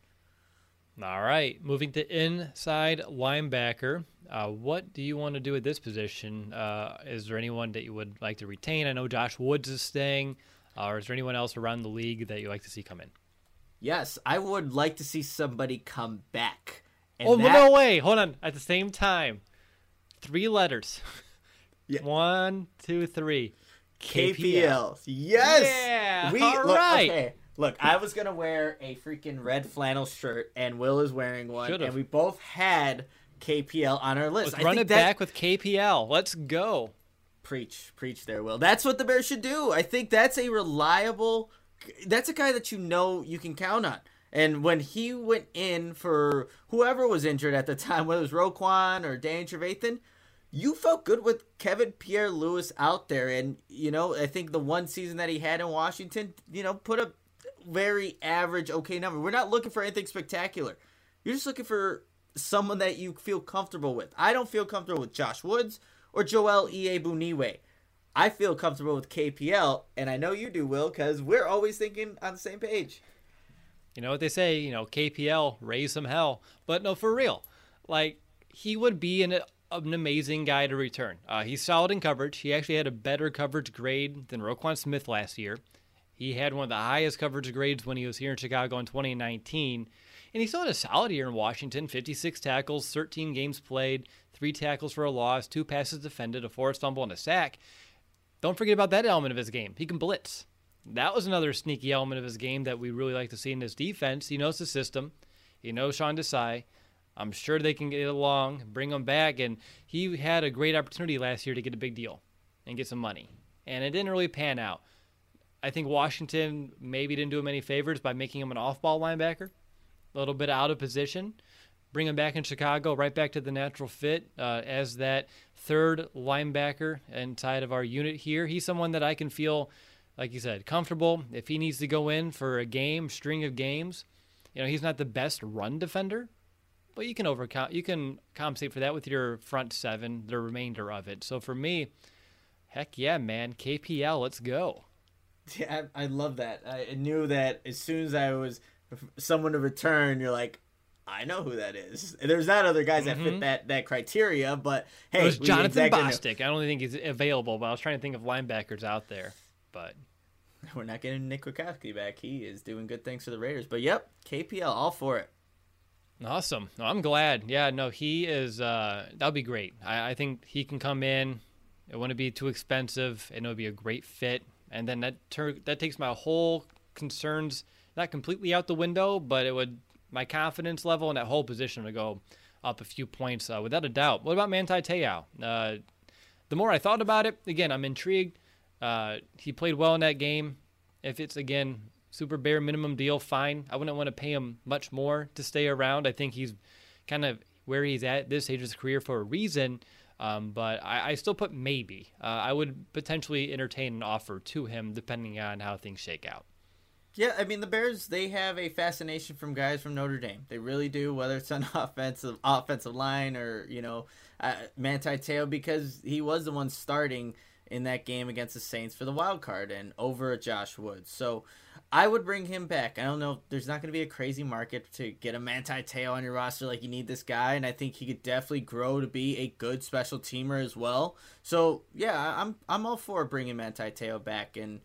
All right, moving to inside linebacker. Uh, what do you want to do at this position? Uh, is there anyone that you would like to retain? I know Josh Woods is staying, uh, or is there anyone else around the league that you like to see come in? Yes, I would like to see somebody come back. Oh that... no way! Hold on. At the same time, three letters. Yeah. One, two, three. KPL. Yes. Yeah, We all look, right. Okay. Look, I was gonna wear a freaking red flannel shirt, and Will is wearing one, Should've. and we both had KPL on our list. Let's I run it that- back with KPL. Let's go. Preach, preach there, Will. That's what the Bears should do. I think that's a reliable. That's a guy that you know you can count on. And when he went in for whoever was injured at the time, whether it was Roquan or Dan Trevathan, you felt good with Kevin Pierre-Louis out there. And, you know, I think the one season that he had in Washington, you know, put a very average, okay number. We're not looking for anything spectacular. You're just looking for someone that you feel comfortable with. I don't feel comfortable with Josh Woods or Joel Iyiegbuniwe. I feel comfortable with KPL, and I know you do, Will, because we're always thinking on the same page. You know what they say, you know, KPL, raise some hell. But no, for real. Like, he would be an, an amazing guy to return. Uh, he's solid in coverage. He actually had a better coverage grade than Roquan Smith last year. He had one of the highest coverage grades when he was here in Chicago in 2019. And he still had a solid year in Washington 56 tackles, 13 games played, three tackles for a loss, two passes defended, a forced fumble, and a sack. Don't forget about that element of his game. He can blitz. That was another sneaky element of his game that we really like to see in his defense. He knows the system. He knows Sean Desai. I'm sure they can get along, bring him back, and he had a great opportunity last year to get a big deal and get some money, and it didn't really pan out. I think Washington maybe didn't do him any favors by making him an off-ball linebacker, a little bit out of position. Bring him back in Chicago, right back to the natural fit uh, as that third linebacker inside of our unit here. He's someone that I can feel, like you said, comfortable. If he needs to go in for a game, string of games, you know, he's not the best run defender, but you can overcome, you can compensate for that with your front seven, the remainder of it. So for me, heck yeah, man, KPL, let's go. Yeah, I, I love that. I knew that as soon as I was someone to return, you're like, I know who that is. There's not other guys that fit that, that criteria, but hey, It was Jonathan exactly know. Bostic. I don't think he's available, but I was trying to think of linebackers out there. But We're not getting Nick Kwiatkoski back. He is doing good things for the Raiders. But yep, KPL, all for it. Awesome. No, I'm glad. Yeah, no, he is. Uh, that would be great. I, I think he can come in. It wouldn't be too expensive, and it would be a great fit. And then that tur- that takes my whole concerns not completely out the window, but it would my confidence level in that whole position would go up a few points uh, without a doubt. What about Manti Te'o? Uh, the more I thought about it, again, I'm intrigued. Uh, he played well in that game. If it's again super bare minimum deal, fine. I wouldn't want to pay him much more to stay around. I think he's kind of where he's at this stage of his career for a reason. Um, but I, I still put maybe. Uh, I would potentially entertain an offer to him depending on how things shake out. Yeah, I mean the Bears they have a fascination from guys from Notre Dame. They really do, whether it's on offensive offensive line or you know uh, Manti Te'o because he was the one starting in that game against the Saints for the wild card and over at Josh Woods. So I would bring him back. I don't know. There's not going to be a crazy market to get a Manti Te'o on your roster like you need this guy, and I think he could definitely grow to be a good special teamer as well. So yeah, I'm I'm all for bringing Manti Te'o back and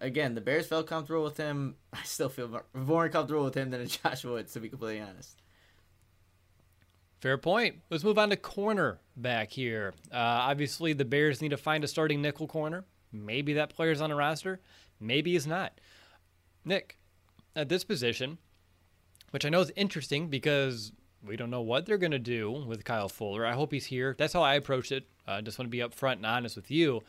again, the Bears felt comfortable with him. I still feel more- comfortable with him than a Josh Woods, to be completely honest. Fair point. Let's move on to corner back here. Uh, obviously, the Bears need to find a starting nickel corner. Maybe that player's on a roster. Maybe he's not. Nick, at this position, which I know is interesting because we don't know what they're going to do with Kyle Fuller. I hope he's here. That's how I approached it. I uh, just want to be upfront and honest with you.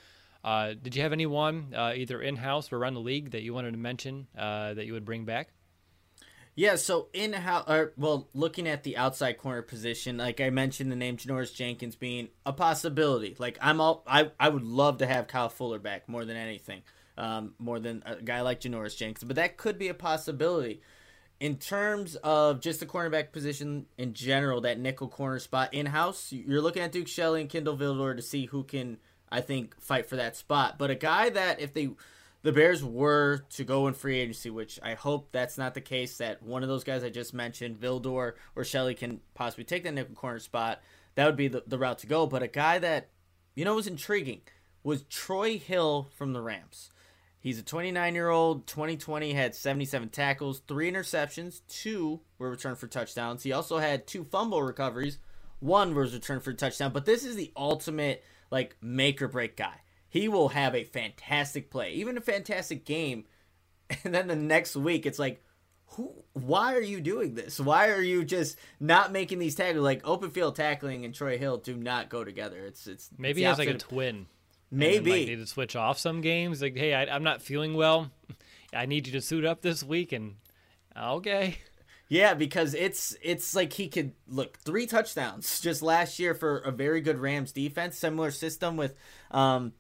Uh, did you have anyone, uh, either in house or around the league, that you wanted to mention uh, that you would bring back? Yeah, so in how, or well, looking at the outside corner position, like I mentioned, the name Janoris Jenkins being a possibility. Like I'm all, I I would love to have Kyle Fuller back more than anything, um, more than a guy like Janoris Jenkins, but that could be a possibility. In terms of just the cornerback position in general, that nickel corner spot in house, you're looking at Duke Shelley and Kindle Vildor to see who can, I think, fight for that spot. But a guy that if they the Bears were to go in free agency, which I hope that's not the case, that one of those guys I just mentioned, Vildor or Shelley, can possibly take that nickel corner spot, that would be the, the route to go. But a guy that, you know, was intriguing was Troy Hill from the Rams. He's a 29 year old, 2020, had 77 tackles, three interceptions, two were returned for touchdowns. He also had two fumble recoveries, one was returned for a touchdown. But this is the ultimate, like, make or break guy he will have a fantastic play, even a fantastic game, and then the next week it's like, who? Why are you doing this? Why are you just not making these tackles? Like open field tackling and Troy Hill do not go together. It's it's maybe it's he has like a twin. Maybe like, need to switch off some games. Like, hey, I, I'm not feeling well. I need you to suit up this week, and okay. Yeah, because it's it's like he could look three touchdowns just last year for a very good Rams defense. Similar system with um,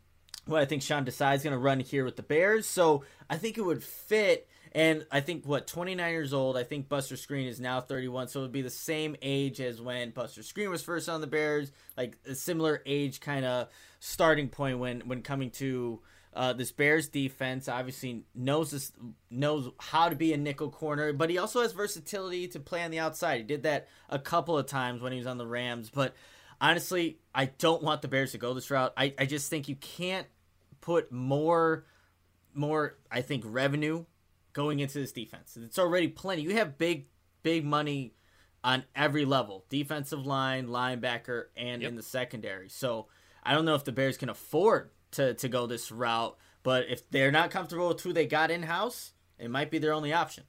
what I think Sean Desai is going to run here with the Bears. So I think it would fit. And I think what 29 years old. I think Buster Skrine is now 31, so it would be the same age as when Buster Skrine was first on the Bears, like a similar age kind of starting point when when coming to uh, this Bears defense. Obviously knows this knows how to be a nickel corner, but he also has versatility to play on the outside. He did that a couple of times when he was on the Rams, but honestly, I don't want the Bears to go this route. I, I just think you can't put more more I think revenue going into this defense. It's already plenty. You have big big money on every level. Defensive line, linebacker, and yep. in the secondary. So I don't know if the Bears can afford to, to go this route, but if they're not comfortable with who they got in house, it might be their only option.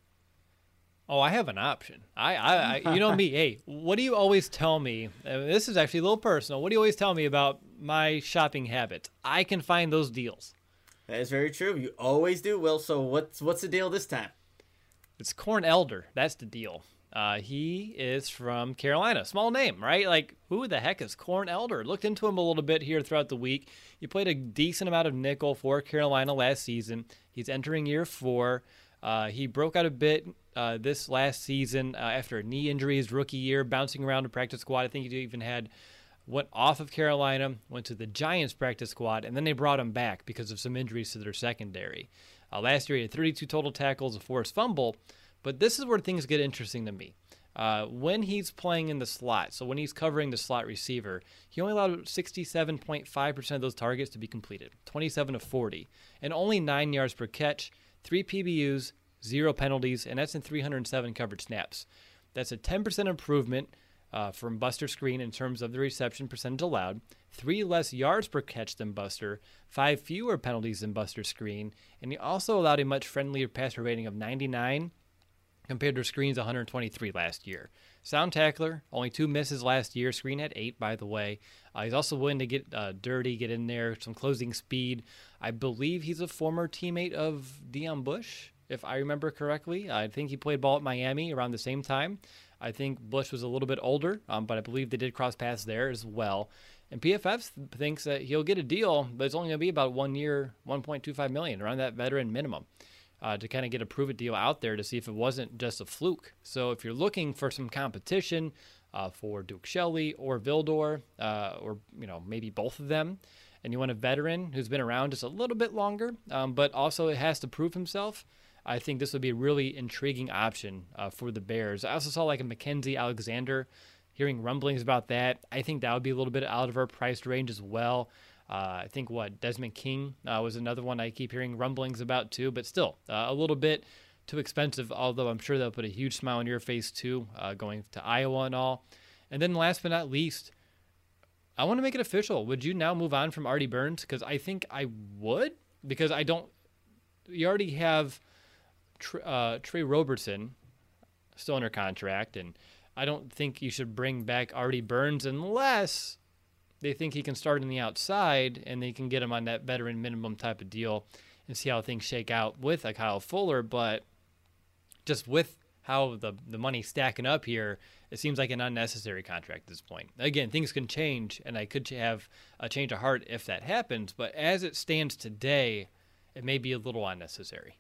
Oh, I have an option. I, I, I you know me. Hey, what do you always tell me? Uh, this is actually a little personal. What do you always tell me about my shopping habits? I can find those deals. That is very true. You always do, Will. So what's what's the deal this time? It's Corn Elder. That's the deal. Uh, he is from Carolina. Small name, right? Like, who the heck is Corn Elder? Looked into him a little bit here throughout the week. He played a decent amount of nickel for Carolina last season. He's entering year four. Uh, he broke out a bit uh, this last season uh, after a knee injury his rookie year, bouncing around the practice squad. I think he even had went off of Carolina, went to the Giants practice squad, and then they brought him back because of some injuries to their secondary. Uh, last year he had 32 total tackles, a forced fumble, but this is where things get interesting to me. Uh, when he's playing in the slot, so when he's covering the slot receiver, he only allowed 67.5% of those targets to be completed, 27 to 40, and only 9 yards per catch, 3 PBUs, 0 penalties, and that's in 307 covered snaps. That's a 10% improvement uh, from Buster Skrine in terms of the reception percentage allowed, 3 less yards per catch than Buster, 5 fewer penalties than Buster Skrine, and he also allowed a much friendlier passer rating of 99 compared to Skrine's 123 last year. Sound tackler, only two misses last year. Screen had eight, by the way. Uh, he's also willing to get uh, dirty, get in there, some closing speed. I believe he's a former teammate of Deon Bush, if I remember correctly. I think he played ball at Miami around the same time. I think Bush was a little bit older, um, but I believe they did cross paths there as well. And PFF thinks that he'll get a deal, but it's only going to be about one year, 1.25 million, around that veteran minimum uh, to kind of get a prove it deal out there to see if it wasn't just a fluke. So if you're looking for some competition uh, for Duke Shelley or Vildor, uh, or you know maybe both of them, and you want a veteran who's been around just a little bit longer, um, but also it has to prove himself. I think this would be a really intriguing option uh, for the Bears. I also saw like a Mackensie Alexander. Hearing rumblings about that, I think that would be a little bit out of our price range as well. Uh, I think what Desmond King uh, was another one I keep hearing rumblings about too, but still uh, a little bit too expensive. Although I'm sure they'll put a huge smile on your face too, uh, going to Iowa and all. And then last but not least, I want to make it official. Would you now move on from Artie Burns? Because I think I would, because I don't. You already have uh, Tre Roberson still under contract, and I don't think you should bring back Artie Burns unless they think he can start on the outside and they can get him on that veteran minimum type of deal and see how things shake out with a Kyle Fuller. But just with how the the money's stacking up here, it seems like an unnecessary contract at this point. Again, things can change, and I could have a change of heart if that happens. But as it stands today, it may be a little unnecessary.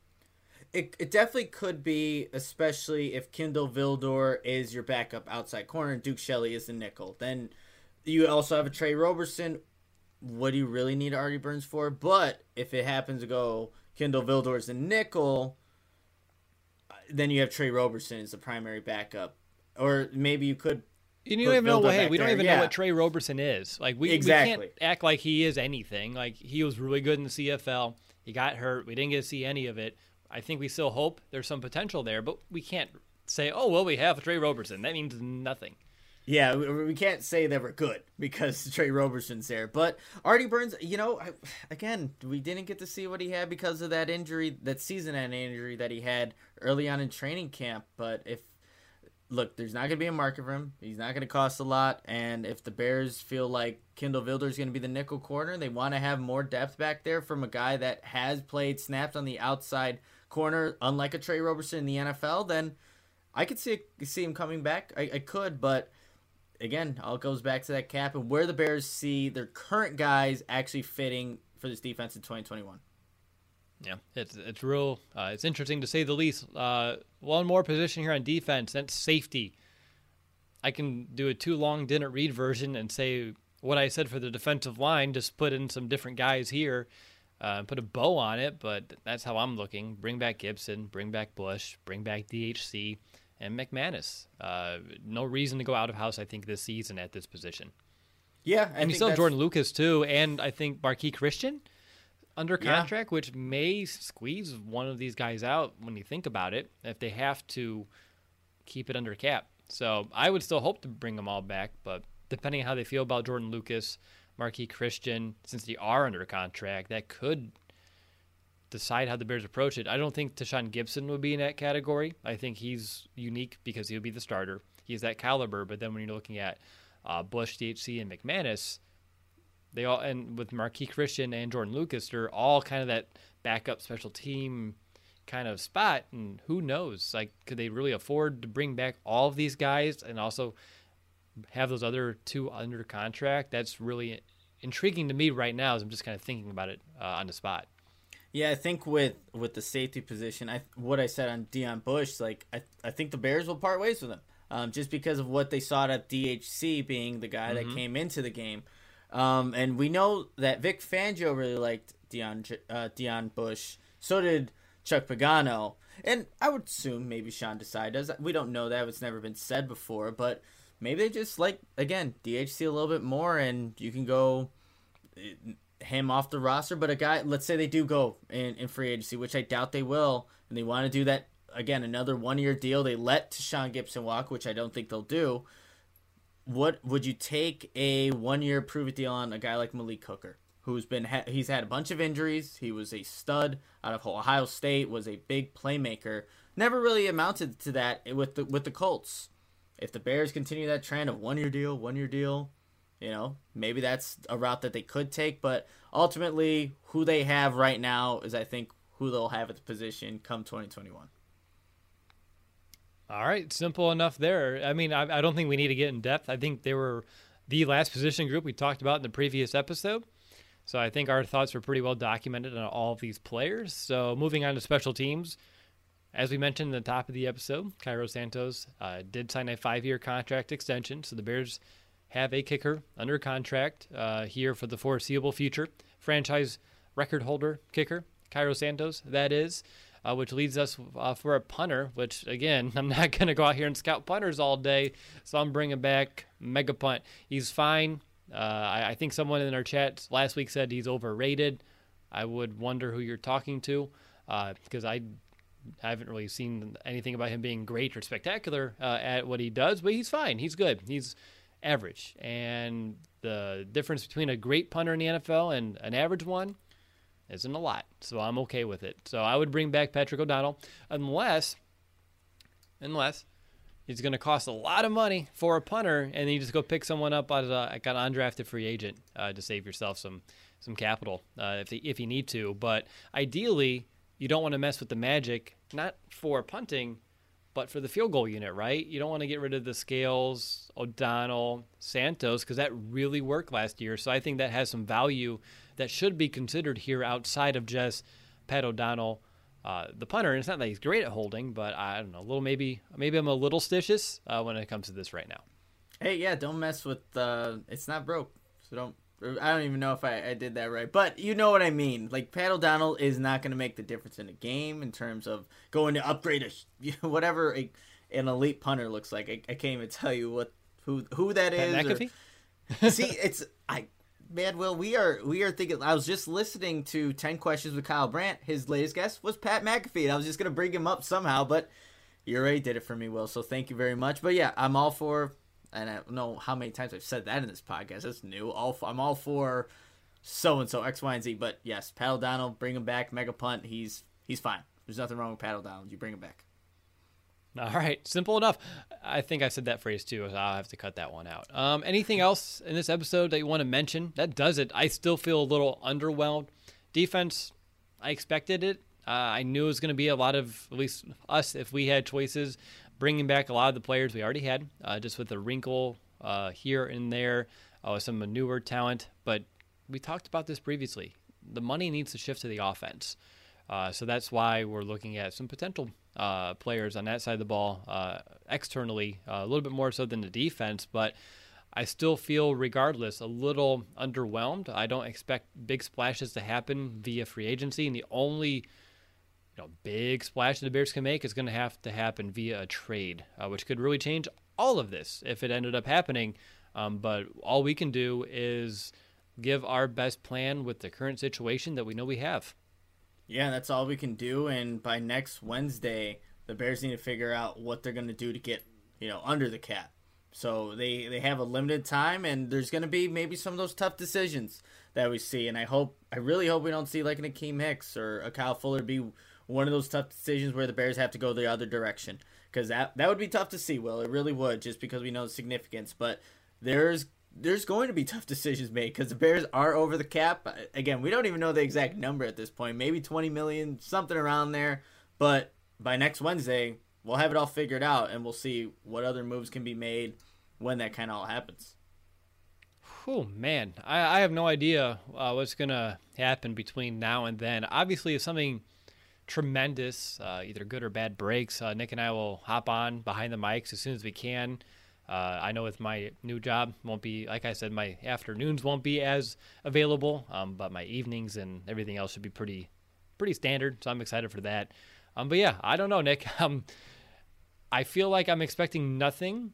It, it definitely could be, especially if Kindle Vildor is your backup outside corner and Duke Shelley is the nickel. Then you also have a Tre Roberson. What do you really need Artie Burns for? But if it happens to go Kindle is the nickel, uh, then you have Tre Roberson as the primary backup. Or maybe you could you don't even know. Hey, we don't even yeah. know what Tre Roberson is. Like we, exactly. we can't act like he is anything. Like he was really good in the CFL. He got hurt. We didn't get to see any of it. I think we still hope there's some potential there, but we can't say, "Oh well, we have Tre Roberson." That means nothing. Yeah, we, can't say that we're good because Tre Roberson's there. But Artie Burns, you know, I, again, we didn't get to see what he had because of that injury, that season-end injury that he had early on in training camp. But if look, there's not going to be a market for him. He's not going to cost a lot. And if the Bears feel like Kindle Vildor is going to be the nickel corner, they want to have more depth back there from a guy that has played snaps on the outside corner, unlike a Tre Roberson in the NFL, then I could see see him coming back. I, I could, but again, all goes back to that cap and where the Bears see their current guys actually fitting for this defense in 2021. Yeah, it's it's real. Uh, it's interesting to say the least. Uh, one more position here on defense. That's safety. I can do a too long didn't read version and say what I said for the defensive line. Just put in some different guys here, uh, put a bow on it. But that's how I'm looking. Bring back Gipson. Bring back Bush. Bring back DHC and McManis. Uh, no reason to go out of house. I think this season at this position. Yeah, I and you still have Jordan Lucas too, and I think Marqui Christian under contract, yeah. which may squeeze one of these guys out when you think about it, if they have to keep it under cap. So I would still hope to bring them all back, but depending on how they feel about Jordan Lucas, Marqui Christian, since they are under contract, that could decide how the Bears approach it. I don't think Tashaun Gipson would be in that category. I think he's unique because he'll be the starter. He's that caliber, but then when you're looking at uh, Bush, DHC, and McManis – they all and with Marqui Christian and Jordan Lucas, they're all kind of that backup special team kind of spot. And who knows? Like, could they really afford to bring back all of these guys and also have those other two under contract? That's really intriguing to me right now. As I'm just kind of thinking about it uh, on the spot. Yeah, I think with with the safety position, I what I said on Deon Bush, like I I think the Bears will part ways with him, um, just because of what they saw at DHC being the guy mm-hmm. that came into the game. Um, and we know that Vic Fangio really liked Deon uh, Deon Bush. So did Chuck Pagano, and I would assume maybe Sean Desai does. We don't know that; it's never been said before. But maybe they just like again DHC a little bit more, and you can go eh, him off the roster. But a guy, let's say they do go in, in free agency, which I doubt they will, and they want to do that again, another one year deal. They let Tashaun Gipson walk, which I don't think they'll do what would you take a one year prove it deal on a guy like Malik Hooker, who's been ha- he's had a bunch of injuries. He was a stud out of Ohio State, was a big playmaker. Never really amounted to that with the with the Colts. If the Bears continue that trend of one year deal, one year deal, you know, maybe that's a route that they could take. But ultimately, who they have right now is, I think, who they'll have at the position come 2021. All right, simple enough there. I mean, I, I, don't think we need to get in depth. I think they were the last position group we talked about in the previous episode. So I think our thoughts were pretty well documented on all of these players. So moving on to special teams, as we mentioned at the top of the episode, Cairo Santos uh, did sign a five-year contract extension. So the Bears have a kicker under contract uh, here for the foreseeable future. Franchise record holder kicker, Cairo Santos, that is uh, which leads us uh, for a punter, which again, I'm not going to go out here and scout punters all day, so I'm bringing back Mega Punt. He's fine. Uh, I, I, think someone in our chat last week said he's overrated. I would wonder who you're talking to because uh, I haven't really seen anything about him being great or spectacular uh, at what he does, but he's fine. He's good. He's average. And the difference between a great punter in the NFL and an average one isn't a lot, so I'm okay with it. So I would bring back Patrick O'Donnell unless, unless it's going to cost a lot of money for a punter, and then you just go pick someone up as a, like an undrafted free agent uh, to save yourself some some capital uh, if if you need to. But ideally, you don't want to mess with the magic, not for punting, but for the field goal unit, right? You don't want to get rid of the Scales, O'Donnell, Santos because that really worked last year. So I think that has some value that should be considered here outside of just Pat O'Donnell, uh, the punter. And it's not that he's great at holding, but I don't know, a little maybe maybe I'm a little stitious uh, when it comes to this right now. Hey, yeah, don't mess with. Uh, it's not broke, so don't. I don't even know if I, I did that right, but you know what I mean. Like Pat O'Donnell is not going to make the difference in a game in terms of going to upgrade a whatever a, an elite punter looks like. I, I can't even tell you what who who that is. Or, see, it's I man, Will, we are we are thinking. I was just listening to Ten Questions with Kyle Brandt. His latest guest was Pat McAfee. And I was just gonna bring him up somehow, but you already did it for me, Will. So thank you very much. But yeah, I'm all for and I don't know how many times I've said that in this podcast. That's new. All I'm all for so and so X, Y, and Z. But yes, Pat O'Donnell, bring him back. Mega punt. He's he's fine. There's nothing wrong with Pat O'Donnell. You bring him back. All right, simple enough. I think I said that phrase too. So I'll have to cut that one out. Um, anything else in this episode that you want to mention? That does it. I still feel a little underwhelmed. Defense, I expected it. Uh, I knew it was going to be a lot of at least us if we had choices, bringing back a lot of the players we already had, uh, just with a wrinkle uh, here and there, uh, some newer talent. But we talked about this previously. The money needs to shift to the offense. Uh, so that's why we're looking at some potential uh, players on that side of the ball uh, externally, a little bit more so than the defense. But I still feel, regardless, a little underwhelmed. I don't expect big splashes to happen via free agency, and the only you know big splash that the Bears can make is going to have to happen via a trade, uh, which could really change all of this if it ended up happening. Um, but all we can do is give our best plan with the current situation that we know we have. Yeah, that's all we can do. And by next Wednesday, the Bears need to figure out what they're going to do to get you know under the cap. So they they have a limited time, and there's going to be maybe some of those tough decisions that we see. And I hope, I really hope we don't see like an Akiem Hicks or a Kyle Fuller be one of those tough decisions where the Bears have to go the other direction because that that would be tough to see. Will it really would, just because we know the significance. But there's there's going to be tough decisions made because the Bears are over the cap. Again, we don't even know the exact number at this point. Maybe 20 million, something around there. But by next Wednesday, we'll have it all figured out and we'll see what other moves can be made when that kind of all happens. Oh man, I, I, have no idea uh, what's gonna happen between now and then. Obviously, if something tremendous, uh, either good or bad, breaks, uh, Nick and I will hop on behind the mics as soon as we can. Uh, I know with my new job won't be like I said, my afternoons won't be as available, um, but my evenings and everything else should be pretty pretty standard. So I'm excited for that. Um, but yeah, I don't know, Nick. Um, I feel like I'm expecting nothing,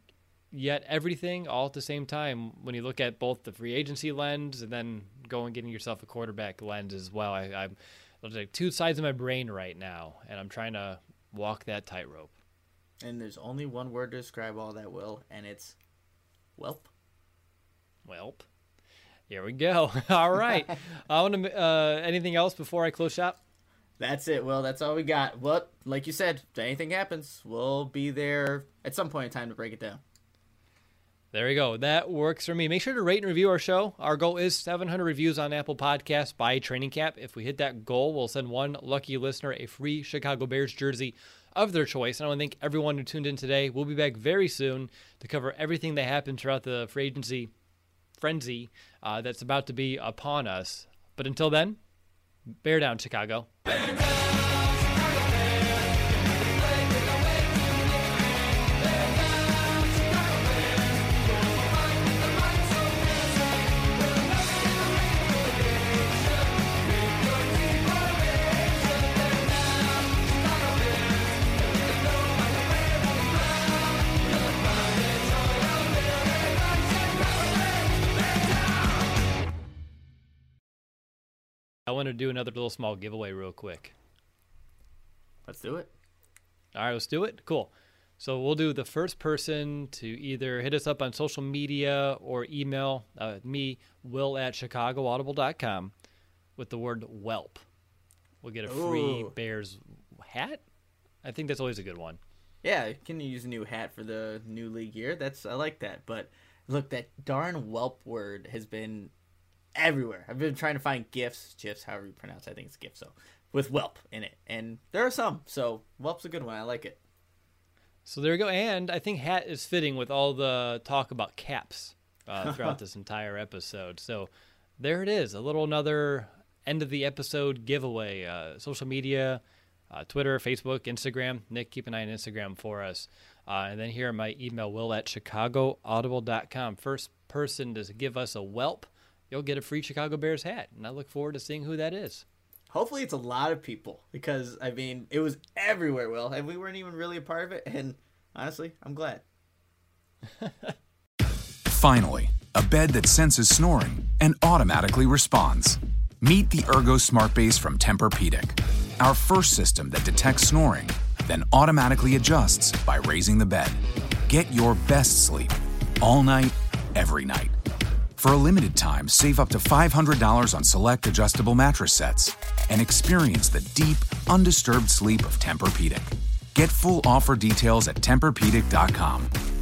yet everything all at the same time. When you look at both the free agency lens and then going getting yourself a quarterback lens as well, I, I'm there's like two sides of my brain right now, and I'm trying to walk that tightrope. And there's only one word to describe all that, Will, and it's welp. Welp. Here we go. all right. I want to. Uh, anything else before I close shop? That's it, Well, That's all we got. Well, like you said, if anything happens, we'll be there at some point in time to break it down. There you go. That works for me. Make sure to rate and review our show. Our goal is 700 reviews on Apple Podcasts by Training Cap. If we hit that goal, we'll send one lucky listener a free Chicago Bears jersey of their choice. And I want to thank everyone who tuned in today. We'll be back very soon to cover everything that happened throughout the free agency frenzy uh, that's about to be upon us. But until then, bear down, Chicago. Bear down! To do another little small giveaway real quick. Let's do it. All right, let's do it. Cool. So we'll do the first person to either hit us up on social media or email uh, me, will at chicagoaudible.com with the word whelp. We'll get a free Ooh. Bears hat. I think that's always a good one. Yeah, can you use a new hat for the new league year? That's I like that. But look, that darn whelp word has been everywhere. I've been trying to find gifs, gifs, however you pronounce. It. I think it's gif. So with whelp in it, and there are some. So whelp's a good one. I like it. So there we go. And I think hat is fitting with all the talk about caps uh, throughout this entire episode. So there it is. A little another end of the episode giveaway. Uh, social media. Uh, Twitter, Facebook, Instagram. Nick, keep an eye on Instagram for us. Uh, and then here, my email, will at chicagoaudible.com. First person to give us a whelp you'll get a free Chicago Bears hat. And I look forward to seeing who that is. Hopefully, it's a lot of people because, I mean, it was everywhere, Will, and we weren't even really a part of it. And honestly, I'm glad. Finally, a bed that senses snoring and automatically responds. Meet the Ergo Smart Base from Tempur-Pedic, our first system that detects snoring, then automatically adjusts by raising the bed. Get your best sleep all night, every night. For a limited time, save up to $500 on select adjustable mattress sets and experience the deep, undisturbed sleep of Tempur-Pedic. Get full offer details at TempurPedic.com.